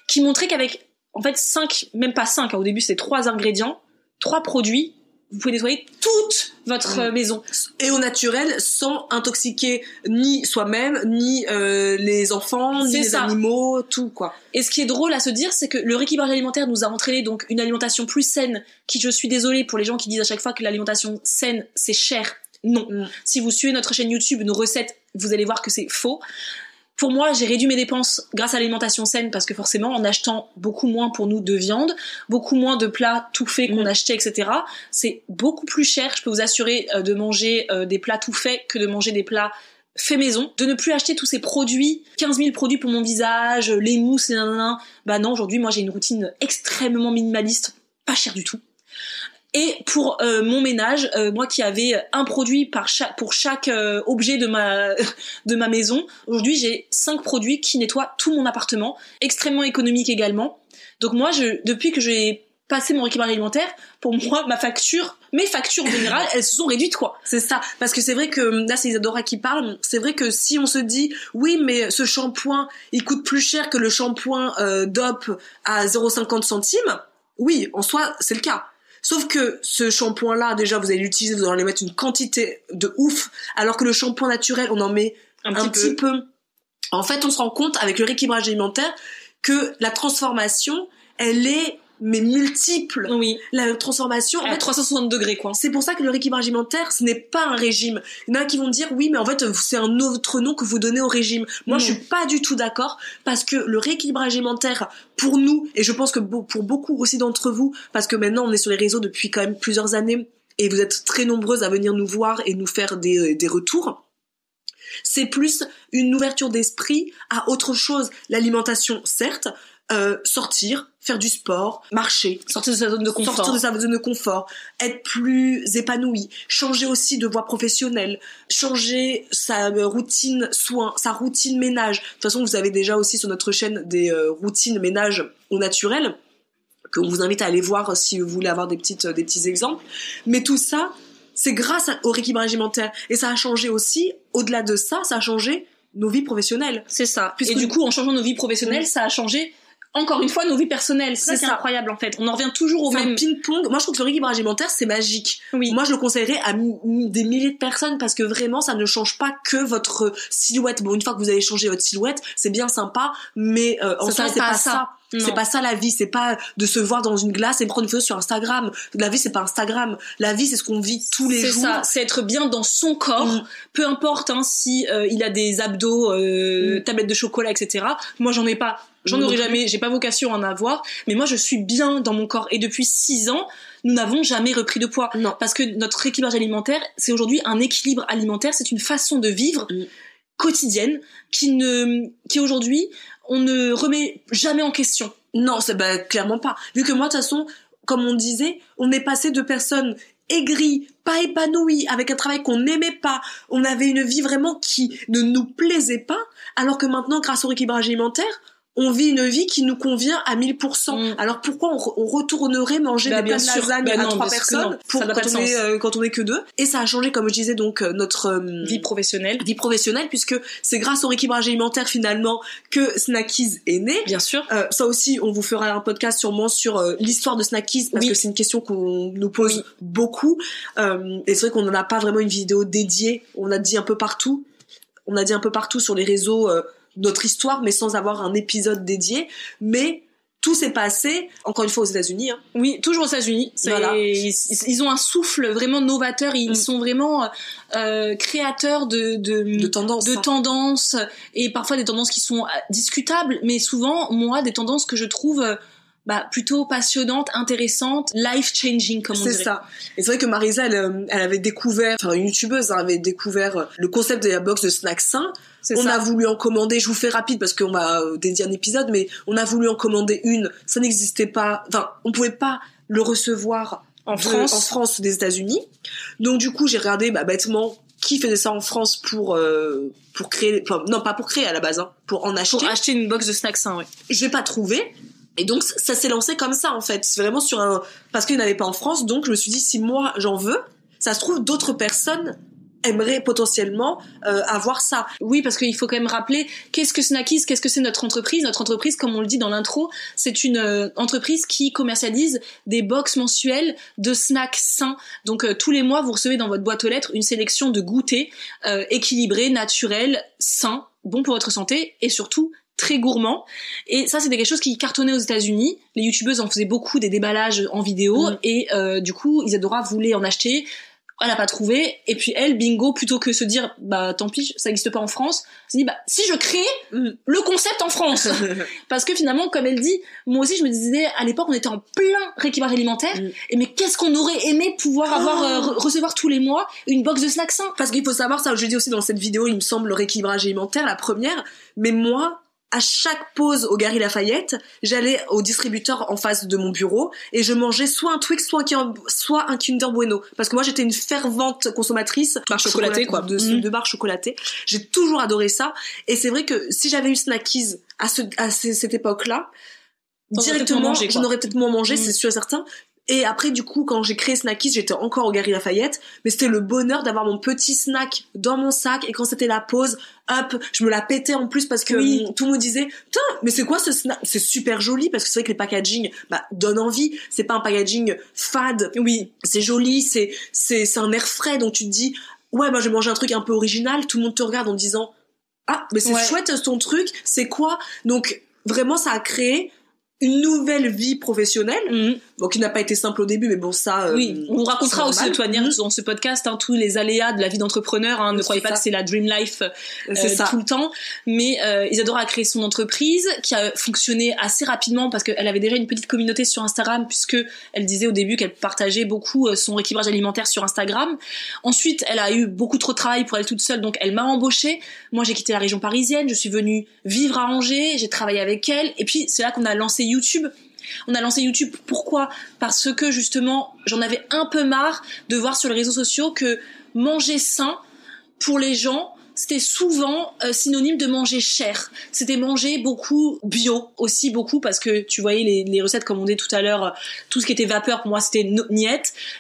qui montrait qu'avec, en fait, cinq, même pas cinq, hein, au début c'était trois ingrédients, trois produits, vous pouvez nettoyer toute votre Mm. euh, maison. Et au naturel, sans intoxiquer ni soi-même, ni euh, les enfants, ni les ça. animaux, tout, quoi. Et ce qui est drôle à se dire, c'est que le rééquilibrage alimentaire nous a entraîné donc une alimentation plus saine, qui je suis désolée pour les gens qui disent à chaque fois que l'alimentation saine, c'est cher. Non. Mm. Si vous suivez notre chaîne YouTube, nos recettes, vous allez voir que c'est faux. Pour moi, j'ai réduit mes dépenses grâce à l'alimentation saine parce que forcément, en achetant beaucoup moins pour nous de viande, beaucoup moins de plats tout faits qu'on Mm. achetait, etc., c'est beaucoup plus cher, je peux vous assurer, euh, de manger euh, des plats tout faits que de manger des plats fait maison, de ne plus acheter tous ces produits, 15 000 produits pour mon visage, les mousses, nanana. Bah non, aujourd'hui, moi, j'ai une routine extrêmement minimaliste, pas cher du tout. Et pour euh, mon ménage, euh, moi qui avais un produit par pour chaque euh, objet de ma, de ma maison, aujourd'hui j'ai cinq produits qui nettoient tout mon appartement, extrêmement économique également. Donc moi, je, depuis que j'ai passé mon rééquilibrage alimentaire, pour moi, ma facture, mes factures en général, elles se sont réduites quoi. C'est ça, parce que c'est vrai que là c'est Isadora qui parle. C'est vrai que si on se dit oui, mais ce shampoing il coûte plus cher que le shampoing euh, DOP à 0,50 centimes, oui, en soi c'est le cas. Sauf que ce shampoing-là, déjà, vous allez l'utiliser, vous allez mettre une quantité de ouf, alors que le shampoing naturel, on en met Un, un petit, petit peu. peu. En fait, on se rend compte avec le rééquilibrage alimentaire que la transformation, elle est mais multiple. Oui, La transformation, en à fait, 360 degrés quoi. c'est pour ça que le rééquilibrage alimentaire, ce n'est pas un régime. Il y en a qui vont dire oui, mais en fait, c'est un autre nom que vous donnez au régime. Moi, Non. je suis pas du tout d'accord parce que le rééquilibrage alimentaire, pour nous, et je pense que pour beaucoup aussi d'entre vous, parce que maintenant on est sur les réseaux depuis quand même plusieurs années et vous êtes très nombreuses à venir nous voir et nous faire des, des retours. C'est plus une ouverture d'esprit à autre chose. L'alimentation, certes, euh, sortir, faire du sport, marcher, sortir de sa zone de confort, sortir de sa zone de confort, être plus épanoui, changer aussi de voie professionnelle, changer sa euh, routine soins, sa routine ménage. De toute façon, vous avez déjà aussi sur notre chaîne des euh, routines ménage au naturel que vous invite à aller voir si vous voulez avoir des petites des petits exemples. Mais tout ça, c'est grâce au rééquilibrage alimentaire et ça a changé aussi. Au-delà de ça, ça a changé nos vies professionnelles. C'est ça. et du coup, en changeant nos vies professionnelles, ça a changé encore une fois nos vies personnelles. C'est ça, incroyable en fait. On en revient toujours au même ping-pong. Moi je trouve que le rééquilibrage alimentaire c'est magique. Oui. Moi je le conseillerais à des milliers de personnes parce que vraiment ça ne change pas que votre silhouette. Bon une fois que vous avez changé votre silhouette, c'est bien sympa, mais euh, en soi c'est pas, ça. C'est pas ça la vie, c'est pas de se voir dans une glace et prendre une photo sur Instagram. La vie c'est pas Instagram. La vie c'est ce qu'on vit tous les jours. C'est ça, c'est être bien dans son corps, mm. peu importe hein, si euh, il a des abdos, euh, mm. tablettes de chocolat, etc. Moi j'en ai pas. J'en aurais jamais, j'ai pas vocation à en avoir, mais moi je suis bien dans mon corps et depuis six ans, nous n'avons jamais repris de poids. Non. Parce que notre équilibrage alimentaire, c'est aujourd'hui un équilibre alimentaire, c'est une façon de vivre mm. quotidienne qui ne, qui aujourd'hui, on ne remet jamais en question. Non, c'est bah, clairement pas. Vu que moi, de toute façon, comme on disait, on est passé de personnes aigries, pas épanouies, avec un travail qu'on n'aimait pas, on avait une vie vraiment qui ne nous plaisait pas, alors que maintenant, grâce au rééquilibrage alimentaire, on vit une vie qui nous convient à 1000%. Mm. Alors pourquoi on, retournerait manger bah, des plats de lasagne bah, à trois personnes pour quand on, est, euh, quand on est que deux? Et ça a changé, comme je disais, donc euh, notre euh, vie professionnelle. Vie professionnelle, puisque c'est grâce au rééquilibrage alimentaire finalement que Snackies est né. Bien sûr. ça aussi, on vous fera un podcast sûrement sur l'histoire de Snackies parce que c'est une question qu'on nous pose beaucoup. et c'est vrai qu'on n'en a pas vraiment une vidéo dédiée. On a dit un peu partout. On a dit un peu partout sur les réseaux notre histoire, mais sans avoir un épisode dédié. Mais tout s'est passé, encore une fois, aux États-Unis. Hein. Oui, toujours aux États-Unis. Ils, ont un souffle vraiment novateur. Ils mm. sont vraiment euh, créateurs de, de, de tendances, de hein. tendances et parfois des tendances qui sont euh, discutables, mais souvent, moi, des tendances que je trouve euh, bah, plutôt passionnante, intéressante, life changing comme on dirait. C'est ça. Et c'est vrai que Marisa, elle, euh, elle, avait découvert, enfin une youtubeuse hein, avait découvert euh, le concept de la box de snacks sains. On a voulu en commander, je vous fais rapide parce qu'on va euh, dédier un épisode, mais on a voulu en commander une. Ça n'existait pas, enfin, on pouvait pas le recevoir en France, en France des États-Unis. Donc du coup, j'ai regardé bah, bêtement qui faisait ça en France pour pour créer, enfin non pas pour créer à la base, hein, pour en acheter. Pour acheter une box de snacks sains, oui. J'ai pas trouvé. Et donc ça s'est lancé comme ça en fait, vraiment sur un parce qu'il n'avait pas en France, donc je me suis dit si moi j'en veux, ça se trouve d'autres personnes aimeraient potentiellement euh, avoir ça. Oui, parce qu'il faut quand même rappeler qu'est-ce que Snackies, qu'est-ce que c'est notre entreprise? Notre entreprise, comme on le dit dans l'intro, c'est une euh, entreprise qui commercialise des box mensuelles de snacks sains. Donc euh, tous les mois, vous recevez dans votre boîte aux lettres une sélection de goûters équilibrés, naturels, sains, bons pour votre santé et surtout très gourmand. Et ça, c'était quelque chose qui cartonnait aux États-Unis. Les youtubeuses en faisaient beaucoup des déballages en vidéo mm. et euh, du coup, Isadora voulait en acheter. Elle n'a pas trouvé. Et puis elle, bingo, plutôt que se dire, bah tant pis, ça n'existe pas en France, s'est dit, bah si je crée mm. le concept en France. Parce que finalement, comme elle dit, moi aussi je me disais, à l'époque, on était en plein rééquilibrage alimentaire. Mm. Et mais qu'est-ce qu'on aurait aimé pouvoir avoir, euh, recevoir tous les mois une box de snacks sains? Parce qu'il faut savoir, ça je dis aussi dans cette vidéo, il me semble, le rééquilibrage alimentaire, la première. Mais moi, à chaque pause au Gary Lafayette, j'allais au distributeur en face de mon bureau et je mangeais soit un Twix, soit un, soit un Kinder Bueno. Parce que moi, j'étais une fervente consommatrice barre chocolatée, quoi. De, mm. de barres chocolatées. J'ai toujours adoré ça. Et c'est vrai que si j'avais eu Snackies à, ce, à cette époque-là, directement, j'en aurais peut-être moins mangé, mm. c'est sûr et certain. Et après, du coup, quand j'ai créé Snackies, j'étais encore au Gary Lafayette, mais c'était le bonheur d'avoir mon petit snack dans mon sac. Et quand c'était la pause, hop, je me la pétais en plus parce que oui. tout le monde disait, putain, mais c'est quoi ce snack? C'est super joli parce que c'est vrai que les packaging, bah, donnent envie. C'est pas un packaging fade. Oui. C'est joli, c'est c'est c'est un air frais. Donc tu te dis, ouais, moi je vais manger un truc un peu original. Tout le monde te regarde en disant, ah, mais c'est chouette ton truc. C'est quoi? Donc vraiment, ça a créé une nouvelle vie professionnelle. Mhm. Bon, qui n'a pas été simple au début, mais bon, ça. euh, Oui, on vous racontera aussi de toute manière dans ce podcast hein, tous les aléas de la vie d'entrepreneur. Hein. Ne croyez pas ça. que c'est la dream life euh, ça. tout le temps. Mais euh, Isadora a créé son entreprise qui a fonctionné assez rapidement parce qu'elle avait déjà une petite communauté sur Instagram puisque elle disait au début qu'elle partageait beaucoup son rééquilibrage alimentaire sur Instagram. Ensuite, elle a eu beaucoup trop de travail pour elle toute seule, donc elle m'a embauchée. Moi, j'ai quitté la région parisienne, je suis venue vivre à Angers, j'ai travaillé avec elle, et puis c'est là qu'on a lancé YouTube. On a lancé YouTube pourquoi? Parce que justement, j'en avais un peu marre de voir sur les réseaux sociaux que manger sain pour les gens c'était souvent euh, synonyme de manger cher. C'était manger beaucoup bio aussi beaucoup parce que tu voyais les, recettes comme on dit tout à l'heure, euh, tout ce qui était vapeur pour moi c'était no-.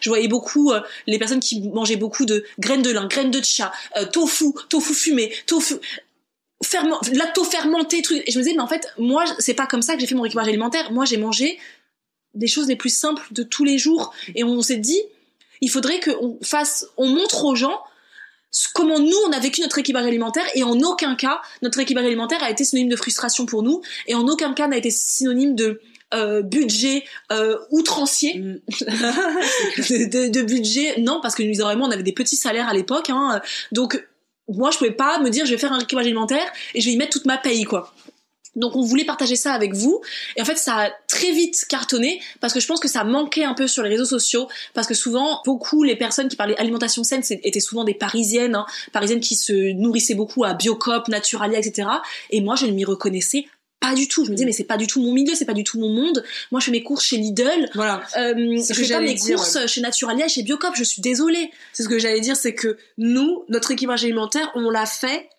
Je voyais beaucoup euh, les personnes qui mangeaient beaucoup de graines de lin, graines de euh, tofu, tofu fumé, tofu ferment, lacto fermenté, truc. Et je me disais mais en fait moi c'est pas comme ça que j'ai fait mon équipage alimentaire. Moi j'ai mangé des choses les plus simples de tous les jours et on s'est dit il faudrait qu'on fasse, on montre aux gens comment nous on a vécu notre équipage alimentaire et en aucun cas notre équipage alimentaire a été synonyme de frustration pour nous et en aucun cas n'a été synonyme de euh, budget euh, outrancier Mm. de, de- de budget non parce que nous vraiment on avait des petits salaires à l'époque hein, donc moi je pouvais pas me dire je vais faire un équipage alimentaire et je vais y mettre toute ma paye quoi. Donc on voulait partager ça avec vous. Et en fait ça a très vite cartonné parce que je pense que ça manquait un peu sur les réseaux sociaux parce que souvent beaucoup les personnes qui parlaient alimentation saine étaient souvent des parisiennes hein, parisiennes qui se nourrissaient beaucoup à Biocop, Naturalia etc et moi je ne m'y reconnaissais pas du tout. Je me disais mais c'est pas du tout mon milieu c'est pas du tout mon monde. Moi je fais mes courses chez Lidl. Voilà. euh, je fais pas mes dire, courses chez Naturalia et chez Biocop je suis désolée. C'est ce que j'allais dire, c'est que nous, notre équipage alimentaire, on l'a fait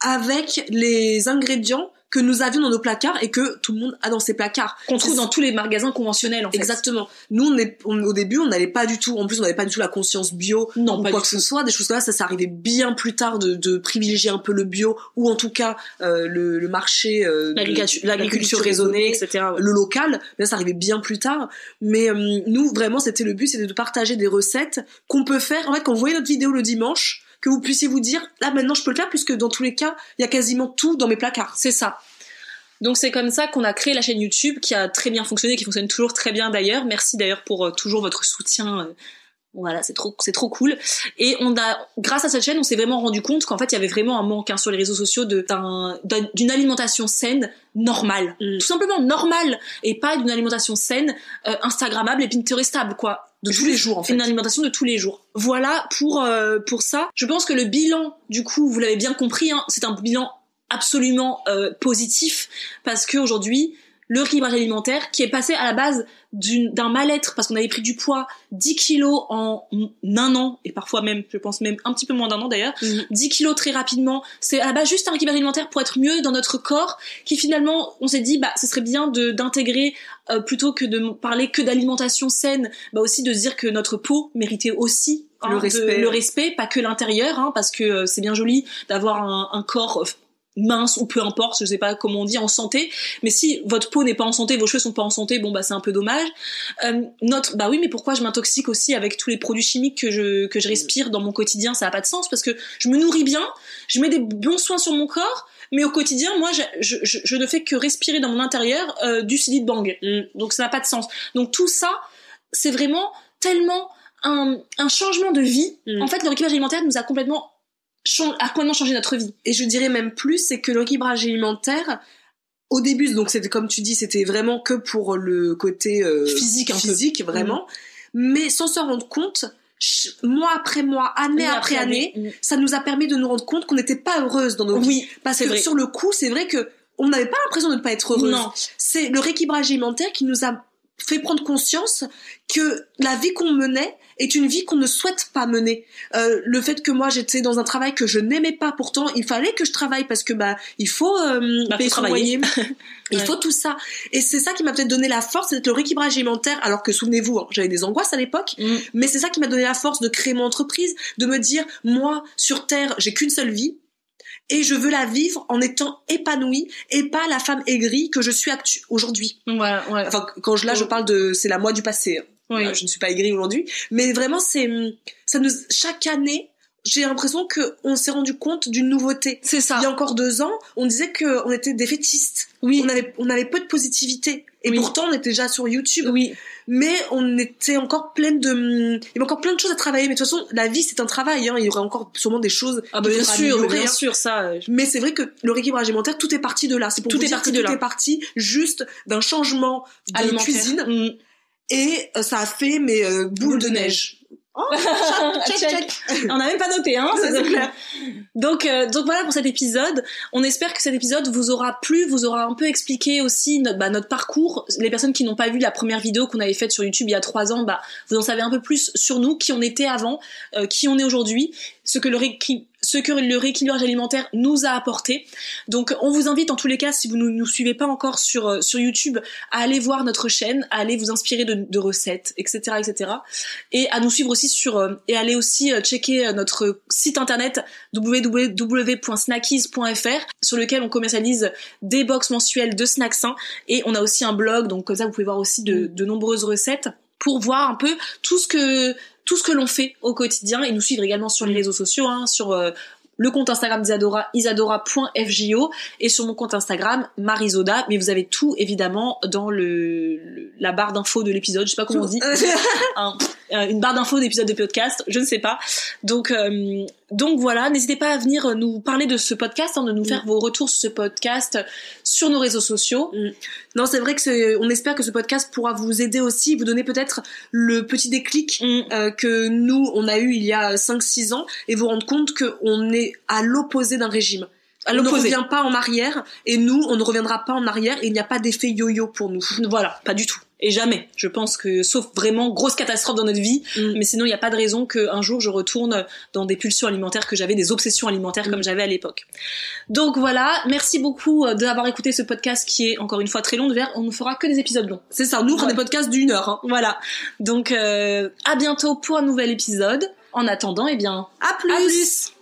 avec les ingrédients que nous avions dans nos placards et que tout le monde a dans ses placards. qu'on trouve dans tous les magasins conventionnels en fait Exactement. Nous, on est, on- au début, on n'allait pas du tout. En plus, on n'avait pas du tout la conscience bio Non, ou pas quoi que ce soit. Des choses comme ça, ça, ça arrivait bien plus tard de, de privilégier un peu le bio ou en tout cas euh, le, le marché, euh, l'agriculture raisonnée, etc ouais. le local. Mais ça arrivait bien plus tard. Mais euh, nous, vraiment, c'était le but, c'était de partager des recettes qu'on peut faire. En fait, quand vous voyez notre vidéo le dimanche, que vous puissiez vous dire, là maintenant, je peux le faire puisque dans tous les cas, il y a quasiment tout dans mes placards. C'est ça. Donc c'est comme ça qu'on a créé la chaîne YouTube qui a très bien fonctionné, qui fonctionne toujours très bien d'ailleurs. Merci d'ailleurs pour euh, toujours votre soutien. euh, voilà, c'est trop, c'est trop cool. Et on a, grâce à cette chaîne, on s'est vraiment rendu compte qu'en fait, il y avait vraiment un manque hein, sur les réseaux sociaux de, d'un- d'un- d'une alimentation saine, normale, Mm. tout simplement normale, et pas d'une alimentation saine, euh, Instagrammable et Pinterestable, quoi. De tous les jours, en fait. Une alimentation de tous les jours? Voilà pour euh, pour ça. Je pense que le bilan, du coup, vous l'avez bien compris, hein, c'est un bilan absolument euh, positif parce que aujourd'hui, le rééquilibrage alimentaire qui est passé à la base d'une- d'un mal-être parce qu'on avait pris du poids 10 kilos en un an et parfois même je pense même un petit peu moins d'un an d'ailleurs Mhm. 10 kilos très rapidement c'est à la base juste un rééquilibrage alimentaire pour être mieux dans notre corps qui finalement on s'est dit bah ce serait bien de d'intégrer euh, plutôt que de parler que d'alimentation saine bah aussi de se dire que notre peau méritait aussi hein, Le de- respect. le respect pas que l'intérieur hein, parce que euh, c'est bien joli d'avoir un, un corps euh, mince ou peu importe, je sais pas comment on dit, en santé. Mais si votre peau n'est pas en santé, vos cheveux sont pas en santé, bon bah c'est un peu dommage. Euh, notre, bah oui, mais pourquoi je m'intoxique aussi avec tous les produits chimiques que je que je respire dans mon quotidien? Ça a pas de sens parce que je me nourris bien, je mets des bons soins sur mon corps, mais au quotidien, moi, je, je, je- je ne fais que respirer dans mon intérieur euh, du silide bang. Donc ça n'a pas de sens. Donc tout ça, c'est vraiment tellement un, un changement de vie. Mm. En fait, le rééquilibrage alimentaire nous a complètement a complètement changé notre vie. Et je dirais même plus, c'est que le rééquilibrage alimentaire, au début, donc c'était comme tu dis, c'était vraiment que pour le côté euh, Physique, physique vraiment, mais sans s'en rendre compte, mois après mois, année après, année, ça nous a permis de nous rendre compte qu'on n'était pas heureuse dans nos vies. Oui, Parce que vrai. sur le coup, c'est vrai que on n'avait pas l'impression de ne pas être heureuse. Non. C'est le rééquilibrage alimentaire qui nous a fait prendre conscience que la vie qu'on menait est une vie qu'on ne souhaite pas mener. Euh, le fait que moi j'étais dans un travail que je n'aimais pas, pourtant il fallait que je travaille parce que bah il faut euh, Bah, payer son loyer, il Ouais. faut tout ça. Et c'est ça qui m'a peut-être donné la force, c'est le rééquilibrage alimentaire. Alors que souvenez-vous, hein, j'avais des angoisses à l'époque, Mm. mais c'est ça qui m'a donné la force de créer mon entreprise, de me dire moi sur terre j'ai qu'une seule vie et je veux la vivre en étant épanouie et pas la femme aigrie que je suis aujourd'hui. Voilà, ouais. Enfin quand je là je parle de c'est la moi du passé. hein. Oui. Je ne suis pas aigrie aujourd'hui, mais vraiment c'est ça nous chaque année j'ai l'impression que on s'est rendu compte d'une nouveauté. C'est ça. Il y a encore deux ans, on disait que on était des fétistes. Oui. On avait, on avait peu de positivité. Et Oui. pourtant, on était déjà sur YouTube. Oui. Mais on était encore pleine de, il y avait encore plein de choses à travailler. Mais de toute façon, la vie, c'est un travail, hein. Il y aurait encore sûrement des choses. Ah bah bien sûr, bien hein. sûr, ça. euh, Mais c'est vrai que le rééquilibrage alimentaire, tout est parti de là. C'est pour Tout vous est dire parti que de tout là. est parti juste d'un changement de cuisine. Mm. Et euh, ça a fait, mais euh, boule, de neige. Oh, check, check, Check. check. On n'a même pas noté, hein. C'est c'est- clair. Donc, euh, donc voilà pour cet épisode. On espère que cet épisode vous aura plu, vous aura un peu expliqué aussi notre, bah, notre parcours. Les personnes qui n'ont pas vu la première vidéo qu'on avait faite sur YouTube il y a trois ans, bah, vous en savez un peu plus sur nous, qui on était avant, euh, qui on est aujourd'hui, ce que le ce que le rééquilibrage alimentaire nous a apporté. Donc, on vous invite en tous les cas, si vous ne nous suivez pas encore sur euh, sur YouTube, à aller voir notre chaîne, à aller vous inspirer de, de recettes, etc., etc. Et à nous suivre aussi sur euh, et aller aussi euh, checker notre site internet www.snackies.fr sur lequel on commercialise des box mensuelles de snacks sains et on a aussi un blog donc comme ça vous pouvez voir aussi de, de nombreuses recettes pour voir un peu tout ce que tout ce que l'on fait au quotidien et nous suivre également sur les réseaux sociaux hein, sur euh, le compte Instagram d'Isadora, isadora.fjo et sur mon compte Instagram, Marisoda. Mais vous avez tout évidemment dans le, le- la barre d'infos de l'épisode. Je sais pas comment on dit. Un- euh, une barre d'infos d'épisode de podcast, je ne sais pas. Donc, euh, donc voilà, n'hésitez pas à venir nous parler de ce podcast, hein, de nous faire vos retours sur ce podcast sur nos réseaux sociaux. Non, c'est vrai que on espère que ce podcast pourra vous aider aussi, vous donner peut-être le petit déclic Mm. euh, que nous, on a eu il y a 5-6 ans et vous rendre compte qu'on est à l'opposé d'un régime. À on ne revient pas en arrière et nous, on ne reviendra pas en arrière et il n'y a pas d'effet yo-yo pour nous. Voilà, pas du tout. Et jamais. Je pense que, sauf vraiment grosse catastrophe dans notre vie, Mm. mais sinon il n'y a pas de raison qu'un jour je retourne dans des pulsions alimentaires que j'avais, des obsessions alimentaires Mm. comme j'avais à l'époque. Donc voilà, merci beaucoup euh, d'avoir écouté ce podcast qui est encore une fois très long. Vers, on ne fera que des épisodes longs. C'est ça, nous, on fera Ouais. des podcasts d'une heure. Hein. Voilà. Donc euh, à bientôt pour un nouvel épisode. En attendant, eh bien, À plus. à plus.